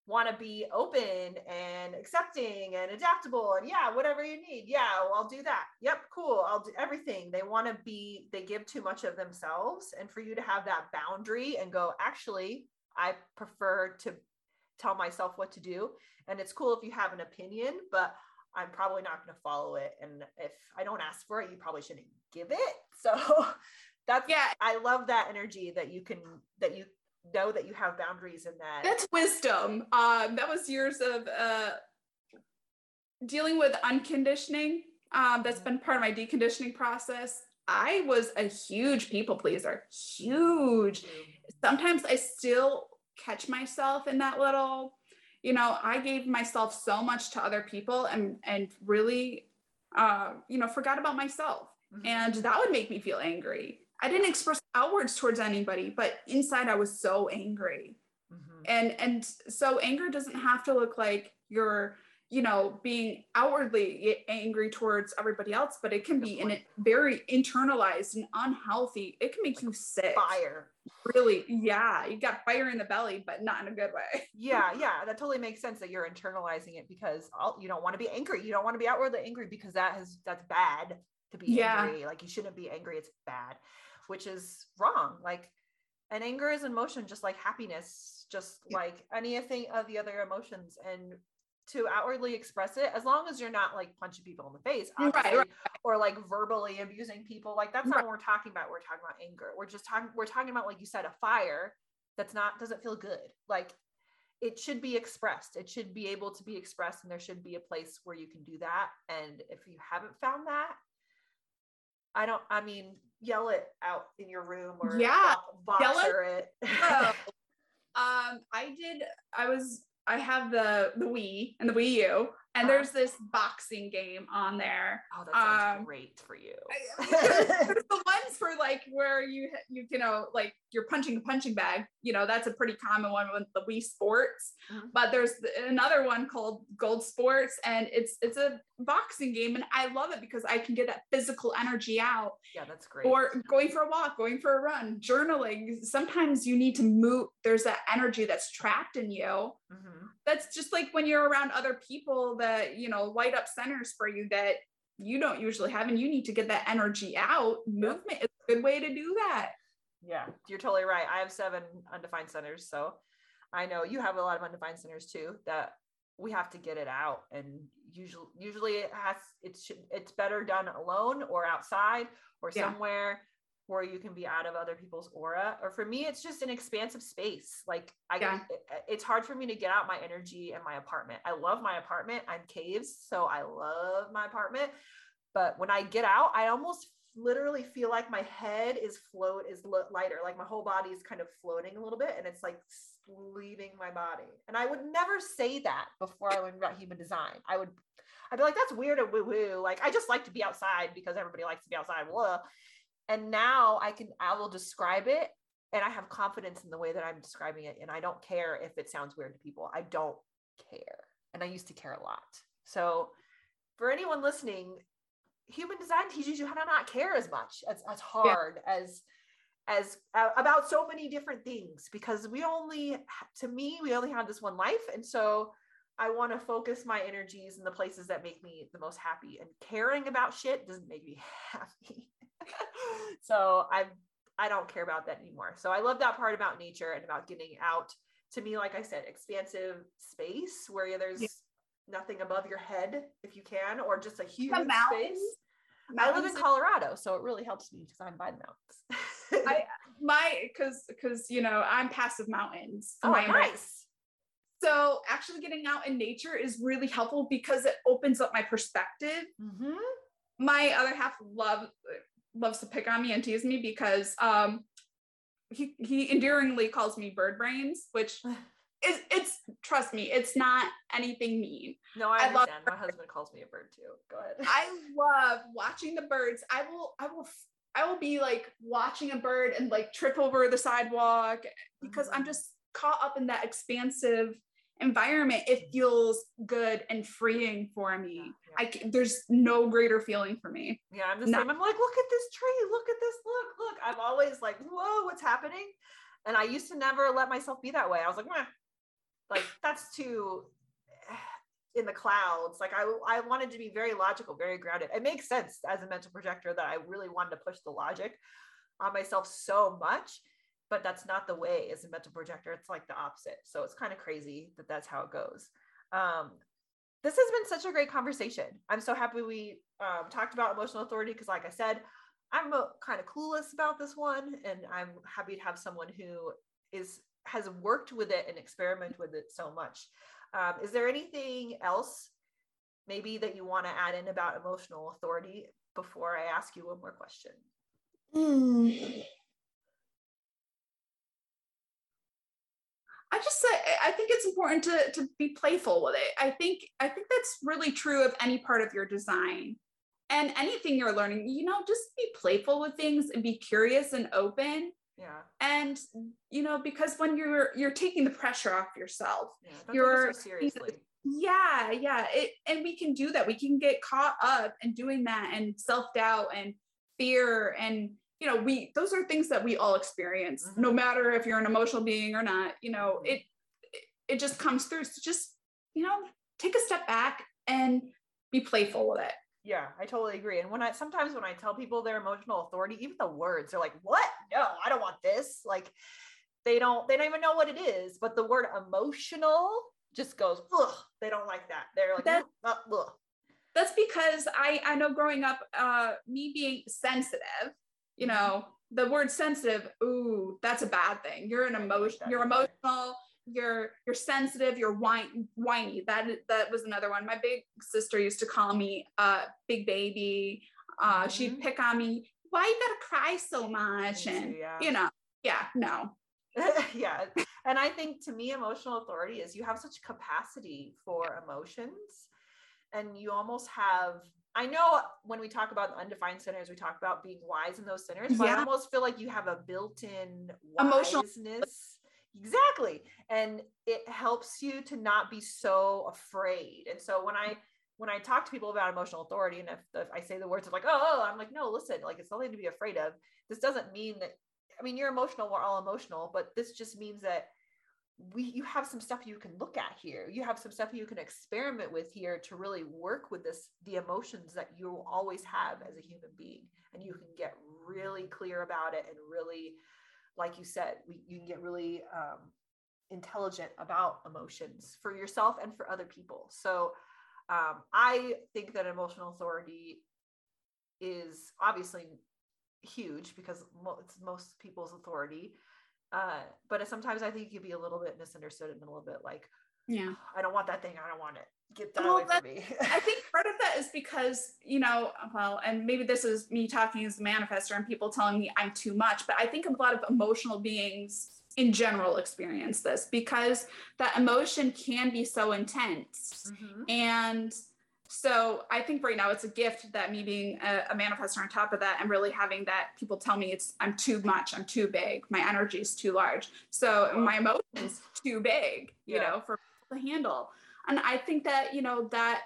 want to be open and accepting and adaptable and yeah, whatever you need. Yeah, well, I'll do that. Yep, cool. I'll do everything. They want to be, they give too much of themselves. And for you to have that boundary and go, actually, I prefer to tell myself what to do. And it's cool if you have an opinion, but I'm probably not going to follow it. And if I don't ask for it, you probably shouldn't give it. So that's, yeah, I love that energy that you can, that you know that you have boundaries in that.
That's wisdom. Um, that was years of uh, dealing with unconditioning. Um, that's been part of my deconditioning process. I was a huge people pleaser, huge. Sometimes I still catch myself in that little you know i gave myself so much to other people and and really uh, you know forgot about myself mm-hmm. and that would make me feel angry i didn't express outwards towards anybody but inside i was so angry mm-hmm. and and so anger doesn't have to look like you're you know being outwardly angry towards everybody else but it can be in it very internalized and unhealthy. It can make like you sick.
Fire.
Really yeah you got fire in the belly but not in a good way.
Yeah yeah that totally makes sense that you're internalizing it because all, you don't want to be angry. You don't want to be outwardly angry because that has that's bad to be yeah. angry. Like you shouldn't be angry it's bad which is wrong. Like and anger is emotion just like happiness just like anything of the other emotions. And to outwardly express it as long as you're not like punching people in the face right, right. or like verbally abusing people like that's not right. what we're talking about we're talking about anger we're just talking we're talking about like you said a fire that's not doesn't feel good like it should be expressed. It should be able to be expressed, and there should be a place where you can do that. And if you haven't found that, I don't. I mean, yell it out in your room or
Yeah, yell
it.
Oh, um, I did. I was. I have the the Wii and the Wii U, and
Uh-huh.
there's this boxing game on there.
oh, that sounds
um,
great for you.
there's the ones for like where you you you know like you're punching a punching bag. You know that's a pretty common one with the Wii Sports.
Mhm.
But there's another one called Gold Sports, and it's it's a boxing game, and I love it because I can get that physical energy out
yeah, that's great.
or going for a walk, going for a run, journaling. Sometimes you need to move. There's that energy that's trapped in you.
Mhm.
That's just like when you're around other people that, you know, light up centers for you that you don't usually have, and you need to get that energy out. Movement is a good way to do that.
Yeah, you're totally right. I have seven undefined centers, so I know you have a lot of undefined centers too. That we have to get it out, and usually, usually it has it's it's better done alone or outside or
Yeah.
somewhere where you can be out of other people's aura. Or for me, it's just an expansive space. Like I,
Yeah.
it- it's hard for me to get out my energy in my apartment. I love my apartment. I'm caves, so I love my apartment. But when I get out, I almost literally feel like my head is float is li- lighter like my whole body is kind of floating a little bit and it's like leaving my body and i would never say that before i learned about human design i would i'd be like that's weird and woo woo like i just like to be outside because everybody likes to be outside blah. And now i can i will describe it and i have confidence in the way that i'm describing it and i don't care if it sounds weird to people. I don't care and i used to care a lot. So for anyone listening human design teaches you how to not care as much as, as hard as as uh, about so many different things because we only to me we only have this one life and so i want to focus my energies in the places that make me the most happy and caring about shit doesn't make me happy so I'm i don't care about that anymore so i love that part about nature and about getting out to me like i said expansive space where there's
Yeah.
nothing above your head if you can or just a huge
The mountains.
space I live in Colorado, so it really helps me because I'm by the mountains.
I my because because you know I'm passive mountains.
oh,
my
nice.
So actually getting out in nature is really helpful because it opens up my perspective.
Mhm.
My other half love loves to pick on me and tease me because um he he endearingly calls me bird brains, which is it's trust me, it's not anything mean.
No, I
I love
understand. My husband calls me a bird too. Go ahead.
I love watching the birds. I will I will I will be like watching a bird and like trip over the sidewalk because I'm
Mhm.
just caught up in that expansive environment. It mm-hmm. feels good and freeing for me.
Yeah,
I c- there's no greater feeling for me.
yeah, I'm the same. I'm like, look at this tree. Look at this. Look, look. I'm always like, whoa, what's happening? And I used to never let myself be that way. I was like, Meh. like that's too in the clouds. Like I, I wanted to be very logical, very grounded. It makes sense as a mental projector that I really wanted to push the logic on myself so much, but that's not the way as a mental projector. It's like the opposite. So it's kind of crazy that that's how it goes. Um, this has been such a great conversation. I'm so happy we um, talked about emotional authority because, like I said, I'm uh, kind of clueless about this one, and I'm happy to have someone who is has worked with it and experimented with it so much. Um, is there anything else, maybe that you want to add in about emotional authority before I ask you one more question?
I just say I think it's important to to be playful with it. I think I think that's really true of any part of your design and anything you're learning. You know, just be playful with things and be curious and open.
Yeah,
And you know, because when you're you're taking the pressure off yourself.
yeah.
You're-
so seriously.
Yeah, yeah. It and we can do that. We can get caught up in doing that and self-doubt and fear and you know, we those are things that we all experience,
Mhm.
no matter if you're an emotional being or not. You know,
Mhm.
it it- just comes through. So just, you know, take a step back and be playful with it.
Yeah, I totally agree. And when I sometimes when I tell people their emotional authority, even the words, they're like, "What? No, I don't want this." Like they don't they don't even know what it is, but the word emotional just goes, "Ugh." They don't like that. They're like,
That-
"Ugh, ugh."
That's because I I know growing up, uh, me being sensitive, you know, the word sensitive, ooh, that's a bad thing. You're an emotion, you're emotional, you're you're sensitive, you're whine, whiny. That that was another one. My big sister used to call me uh big baby. Uh, mm-hmm. she'd pick on me. Why you gotta cry so much? And yeah. you know, yeah, no.
yeah. And I think to me, emotional authority is you have such capacity for emotions and you almost have I know when we talk about undefined centers, we talk about being wise in those centers, but yeah. I almost feel like you have a built-in emotional Exactly. And it helps you to not be so afraid. And so when I when I talk to people about emotional authority, and if, if I say the words of like, oh, oh, I'm like, no, listen, like it's nothing to be afraid of. This doesn't mean that I mean you're emotional, we're all emotional, but this just means that we you have some stuff you can look at here. You have some stuff you can experiment with here to really work with this the emotions that you always have as a human being. And you can get really clear about it and really like you said we, you can get really um, intelligent about emotions for yourself and for other people. So um, i think that emotional authority is obviously huge because it's most people's authority uh, but sometimes I think you would be a little bit misunderstood and a little bit like,
yeah,
I don't want that thing. I don't want it. Get that well, away from me.
I think part of that is because, you know, well, and maybe this is me talking as a manifester and people telling me I'm too much, but I think a lot of emotional beings in general experience this because that emotion can be so intense. Mm-hmm. And so I think right now it's a gift that me being a, a, manifestor on top of that and really having that people tell me it's I'm too much, I'm too big, my energy is too large. So my emotions too big, you yeah. know, for people to handle. And I think that, you know, that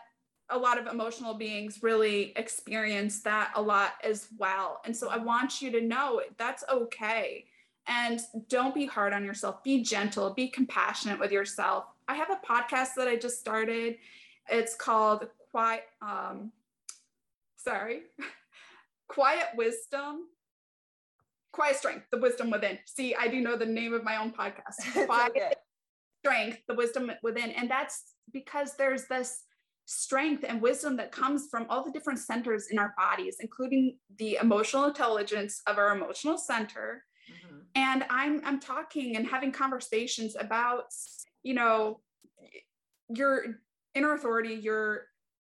a lot of emotional beings really experience that a lot as well. And so I want you to know that's okay. And don't be hard on yourself. Be gentle, be compassionate with yourself. I have a podcast that I just started. It's called quiet um sorry quiet wisdom quiet strength the wisdom within see i do know the name of my own podcast quiet okay. strength the wisdom within and that's because there's this strength and wisdom that comes from all the different centers in our bodies including the emotional intelligence of our emotional center mm-hmm. and i'm i'm talking and having conversations about you know your inner authority your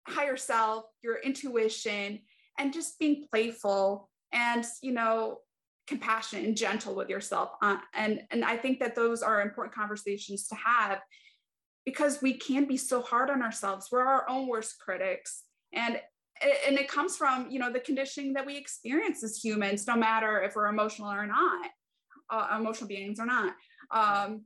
higher self, your intuition, and just being playful and, you know, compassionate and gentle with yourself. Uh, and, and I think that those are important conversations to have because we can be so hard on ourselves. We're our own worst critics. And and it comes from you know the conditioning that we experience as humans no matter if we're emotional or not uh, emotional beings or not um,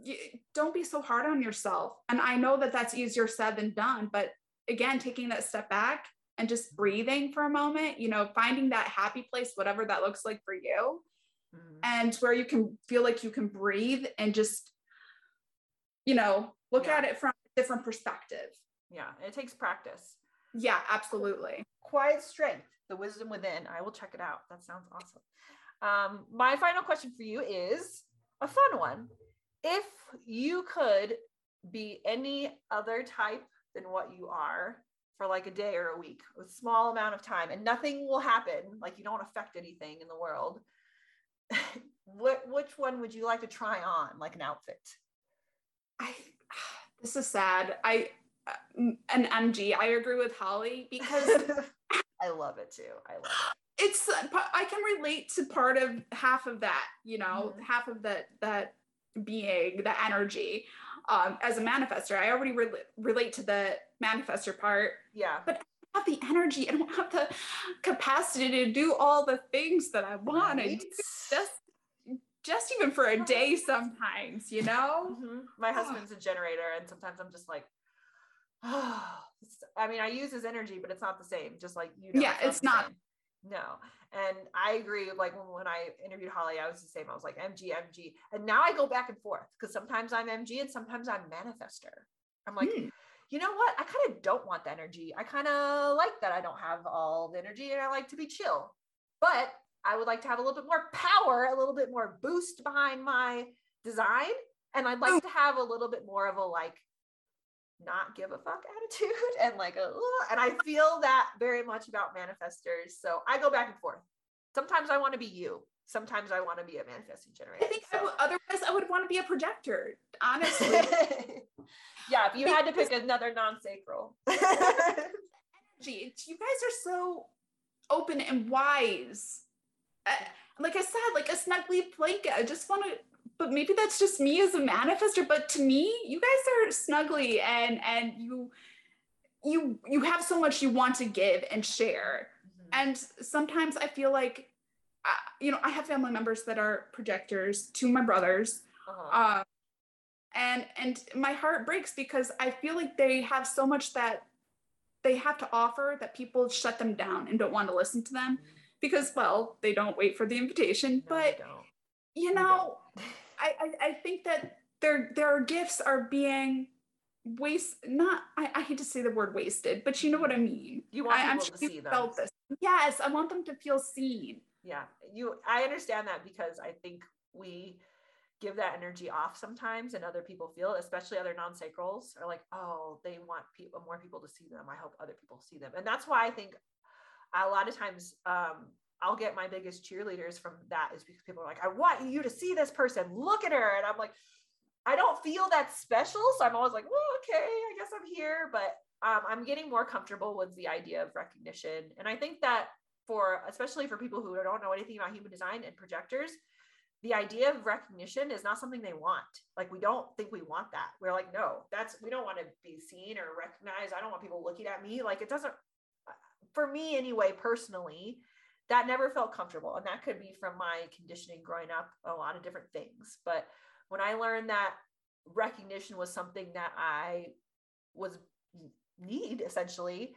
you, don't be so hard on yourself and i know that that's easier said than done but again, taking that step back and just breathing for a moment, you know, finding that happy place, whatever that looks like for you, mm-hmm. and where you can feel like you can breathe and just, you know, look yeah. at it from a different perspective.
Yeah, it takes practice.
Yeah, absolutely.
Quiet strength, the wisdom within. I will check it out. That sounds awesome. Um, my final question for you is a fun one. If you could be any other type than what you are for like a day or a week, a small amount of time, and nothing will happen. Like you don't affect anything in the world. what which one would you like to try on, like an outfit?
I this is sad. I uh, an MG. I agree with Holly because
I love it too. I love it.
It's I can relate to part of half of that, you know, mm-hmm. half of that that being, the energy um, as a manifester. I already re- relate to the manifester part.
Yeah.
But I don't have the energy. And I don't have the capacity to do all the things that I want right. to just just even for a day sometimes, you know?
Mm-hmm. My husband's a generator, and sometimes I'm just like, oh, I mean, I use his energy, but it's not the same. Just like you know,
yeah, it's not. It's
not no. And I agree. Like when, when I interviewed Holly, I was the same. I was like MG, MG. And now I go back and forth because sometimes I'm MG and sometimes I'm manifester. I'm like, hmm. you know what? I kind of don't want the energy. I kind of like that I don't have all the energy and I like to be chill. But I would like to have a little bit more power, a little bit more boost behind my design. And I'd like to have a little bit more of a like not give a fuck attitude and like a, and I feel that very much about manifestors. So I go back and forth. sometimes I want to be you. Sometimes I want to be a manifesting generator.
I think I would, otherwise I would want to be a projector, honestly.
yeah, if you had to pick another non-sacral.
energy. You guys are so open and wise. Uh, like I said, like a snuggly blanket. I just want to, but maybe that's just me as a manifester. But to me, you guys are snuggly and and you you you have so much you want to give and share. Mm-hmm. And sometimes I feel like, uh, you know, I have family members that are projectors. Of my brothers. Uh-huh. Uh, and and my heart breaks because I feel like they have so much that they have to offer that people shut them down and don't want to listen to them mm-hmm. because well they don't wait for the invitation no, but you know I, I, I think that their their gifts are being waste not I, I hate to say the word wasted but you know what i mean.
You want
I,
people I'm to see them.
felt this. Yes i want them to feel seen.
Yeah you i understand that because i think we give that energy off sometimes and other people feel it, especially other non-sacrals are like oh they want people more people to see them. I hope other people see them. And that's why i think a lot of times um, i'll get my biggest cheerleaders from that is because people are like i want you to see this person look at her and i'm like i don't feel that special so i'm always like well okay i guess i'm here but um, i'm getting more comfortable with the idea of recognition and i think that for especially for people who don't know anything about human design and projectors the idea of recognition is not something they want. Like we don't think we want that. We're like, no, that's we don't want to be seen or recognized. I don't want people looking at me. Like it doesn't for me anyway, personally, that never felt comfortable. And that could be from my conditioning growing up, a lot of different things. But when I learned that recognition was something that I was need essentially,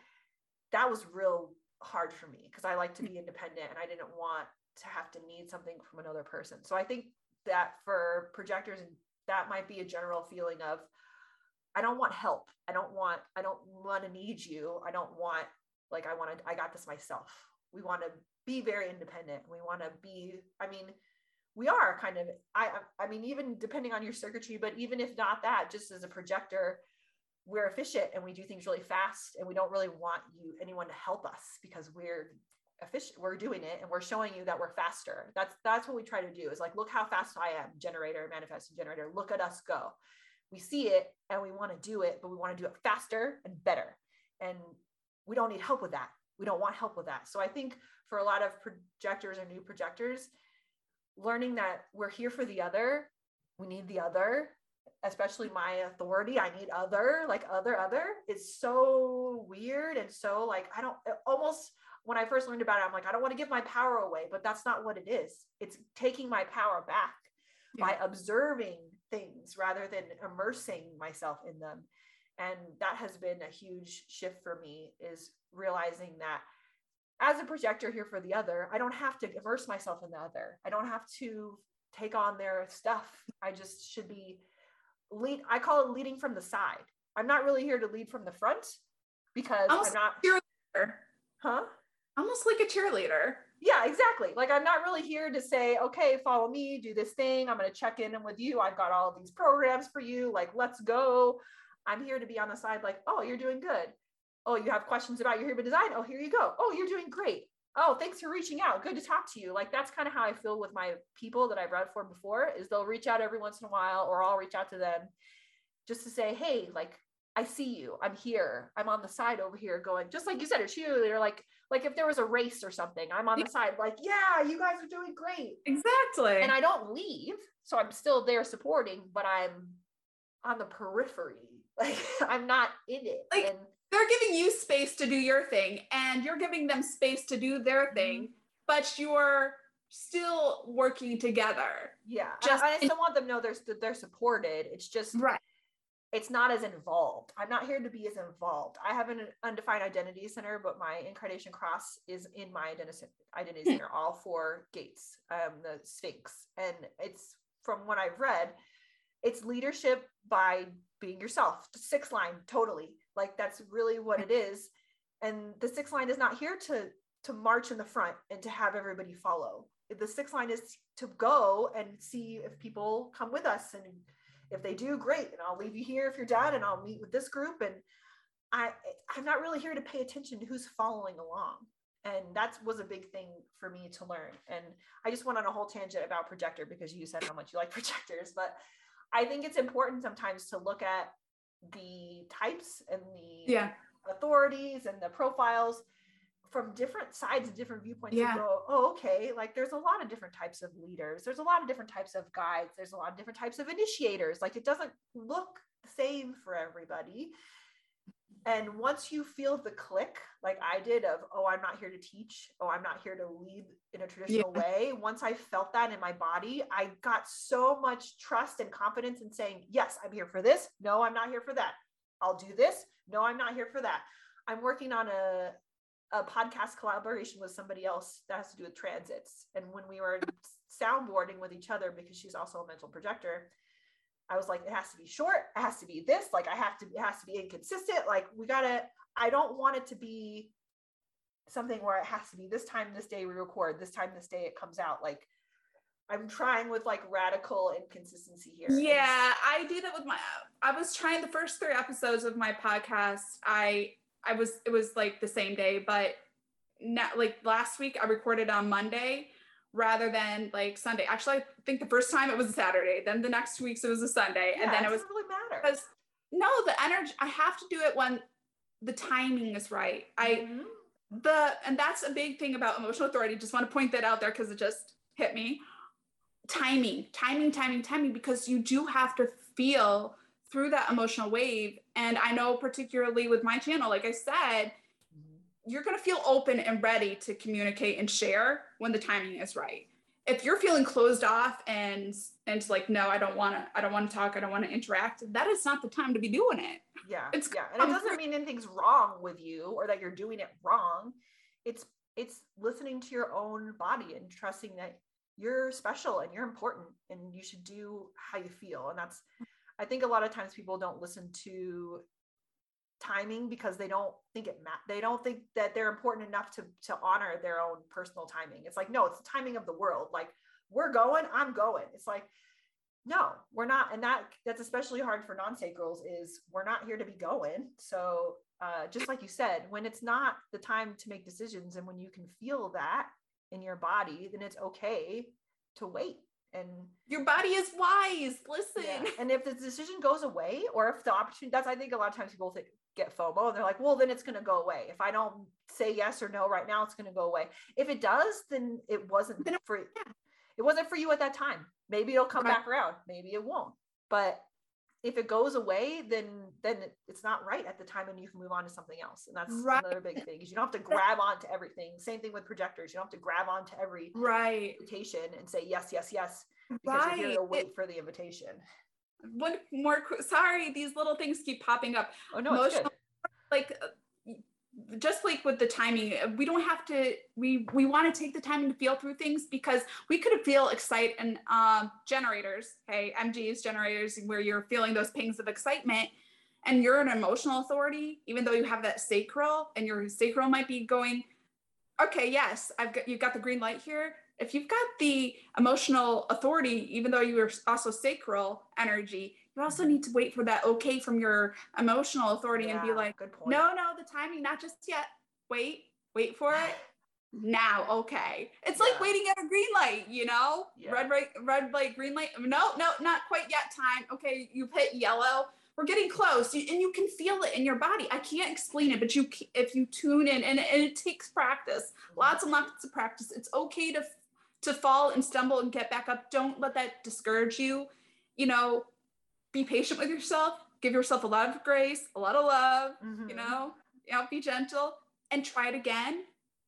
that was real hard for me because I like to be mm. independent and I didn't want to have to need something from another person. So I think that for projectors, that might be a general feeling of, I don't want help. I don't want, I don't want to need you. I don't want, like, I want to, I got this myself. We want to be very independent. We want to be, I mean, we are kind of, I, I mean, even depending on your circuitry, but even if not that, just as a projector, we're efficient and we do things really fast and we don't really want you anyone to help us because we're efficient we're doing it and we're showing you that we're faster. That's that's what we try to do is like look how fast i am generator manifesting generator look at us go. We see it and we want to do it but we want to do it faster and better. And we don't need help with that we don't want help with that so i think for a lot of projectors or new projectors learning that we're here for the other we need the other especially my authority i need other like other other is so weird and so like i don't almost when I first learned about it, I'm like, I don't want to give my power away, but that's not what it is. It's taking my power back yeah. by observing things rather than immersing myself in them. And that has been a huge shift for me is realizing that as a projector here for the other, I don't have to immerse myself in the other. I don't have to take on their stuff. I just should be lead. I call it leading from the side. I'm not really here to lead from the front because I'm not. Huh?
almost like a cheerleader.
Yeah, exactly. Like I'm not really here to say, okay, follow me, do this thing. I'm going to check in with you. I've got all of these programs for you. Like, let's go. I'm here to be on the side, like, oh, you're doing good. Oh, you have questions about your human design. Oh, here you go. Oh, you're doing great. Oh, thanks for reaching out. Good to talk to you. Like that's kind of how I feel with my people that I've read for before is they'll reach out every once in a while or I'll reach out to them just to say, hey, like I see you. I'm here. I'm on the side over here going, just like you said, a cheerleader, like, like if there was a race or something, I'm on the side, like, yeah, you guys are doing great.
Exactly.
And I don't leave. So I'm still there supporting, but I'm on the periphery. Like I'm not in it.
Like
and
they're giving you space to do your thing and you're giving them space to do their mm-hmm. thing, but you're still working together.
Yeah. Just I, I still want them to know they're they're supported. It's just
right
it's not as involved. I'm not here to be as involved. I have an undefined identity center, but my incarnation cross is in my identity, identity hmm. center, all four gates, um, the Sphinx. And it's from what I've read, it's leadership by being yourself. Six line, totally. Like that's really what it is. And the six line is not here to to march in the front and to have everybody follow. The six line is to go and see if people come with us and if they do great and i'll leave you here if you're done and i'll meet with this group and i i'm not really here to pay attention to who's following along and that was a big thing for me to learn and i just went on a whole tangent about projector because you said how much you like projectors but i think it's important sometimes to look at the types and the
Yeah.
authorities and the profiles from different sides and different viewpoints
Yeah.
and go oh okay like there's a lot of different types of leaders there's a lot of different types of guides there's a lot of different types of initiators like it doesn't look the same for everybody and once you feel the click like i did of oh i'm not here to teach oh i'm not here to lead in a traditional way once i felt that in my body i got so much trust and confidence in saying yes i'm here for this. No i'm not here for that. I'll do this. No i'm not here for that. I'm working on a a podcast collaboration with somebody else that has to do with transits. And when we were soundboarding with each other because she's also a mental projector I was like, it has to be short. It has to be this. Like, I have to, it has to be inconsistent. Like, we gotta, I don't want it to be something where it has to be this time, this day we record, this time, this day it comes out. Like, I'm trying with like radical inconsistency here.
Yeah, I do that with my. I was trying the first three episodes of my podcast. I I was it was like the same day, but not like last week I recorded on Monday rather than like Sunday. Actually, I think the first time it was a Saturday. Then the next weeks it was a Sunday,
yeah,
and then it was
really matter.
because no, the energy. I have to do it when the timing is right. I
Mhm.
the and that's a big thing about emotional authority just want to point that out there because it just hit me timing timing timing timing because you do have to feel through that emotional wave and i know particularly with my channel like i said. You're going to feel open and ready to communicate and share when the timing is right. If you're feeling closed off and and like no i don't want to i don't want to talk i don't want to interact that is not the time to be doing it.
Yeah
It's
yeah and it doesn't mean anything's wrong with you or that you're doing it wrong. It's it's listening to your own body and trusting that you're special and you're important and you should do how you feel. And that's i think a lot of times people don't listen to timing because they don't think it ma- they don't think that they're important enough to to honor their own personal timing. It's like no it's the timing of the world. Like we're going i'm going. It's like no we're not. And that that's especially hard for non-sacrals is we're not here to be going. So uh, just like you said when it's not the time to make decisions and when you can feel that in your body then it's okay to wait and
your body is wise. Listen.
Yeah. and if the decision goes away or if the opportunity that's i think a lot of times people think, get fomo and they're like well then it's going to go away. If i don't say yes or no right now it's going to go away. If it does then it wasn't
Then it-
for it wasn't for you at that time. Maybe it'll come
Right.
back around. Maybe it won't. But if it goes away then then it's not right at the time and you can move on to something else. And that's
Right.
another big thing is you don't have to grab onto everything. Same thing with projectors. You don't have to grab onto every
right.
invitation and say yes yes yes because you're here
right.
to
It-
wait for the invitation
one more qu- sorry these little things keep popping up.
Oh no
Emotional- like uh, just like with the timing uh, we don't have to we we want to take the time to feel through things because we could feel excite and um generators hey mgs generators where you're feeling those pings of excitement and you're an emotional authority even though you have that sacral and your sacral might be going okay yes i've got you've got the green light here if you've got the emotional authority even though you're also sacral energy you also need to wait for that okay from your emotional authority and be like
good point.
no no the timing not just yet. Wait wait for it. Now okay. It's like waiting at a green light you know?
Yeah.
red right red light green light. No no not quite yet time. Okay you've hit yellow. We're getting close. You, and you can feel it in your body. I can't explain it but you if you tune in and, and it takes practice. Mm-hmm. Lots and lots of practice. It's okay to to fall and stumble and get back up don't let that discourage you you know be patient with yourself give yourself a lot of grace a lot of love
Mhm.
you know you know be gentle and try it again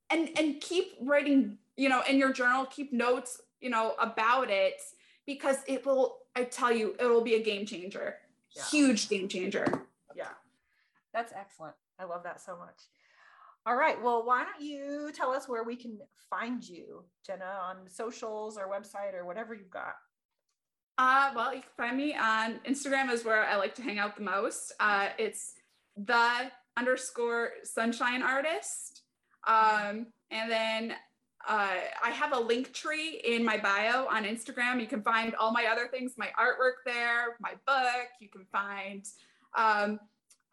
and and keep writing you know in your journal keep notes you know about it because it will i tell you it will be a game changer
Yeah.
huge game changer
Yeah, that's excellent. I love that so much. All right. Well, why don't you tell us where we can find you, Jenna, on socials or website or whatever you've got?
Uh, well, you can find me on Instagram is where I like to hang out the most. Uh, it's the underscore sunshine artist. Um, and then uh, I have a Linktree in my bio on Instagram. You can find all my other things, my artwork there, my book. You can find um,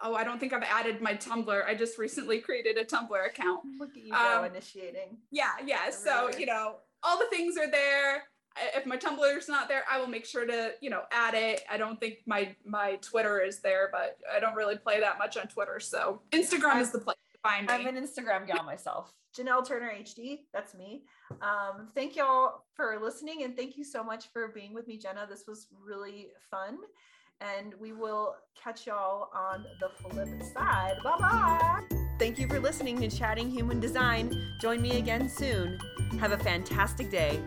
oh, I don't think I've added my Tumblr. I just recently created a Tumblr account.
Look at you go um, initiating.
Yeah, yeah. So, you know, all the things are there. If my Tumblr is not there, I will make sure to, you know, add it. I don't think my my Twitter is there, but I don't really play that much on Twitter. So Instagram I'm, is the place to find me.
I'm an Instagram gal myself. Janelle Turner HD, that's me. Um, thank y'all for listening and thank you so much for being with me, Jenna. This was really fun and we will catch y'all on the flip side. Bye bye. Thank you for listening to Chatting Human Design. Join me again soon. Have a fantastic day.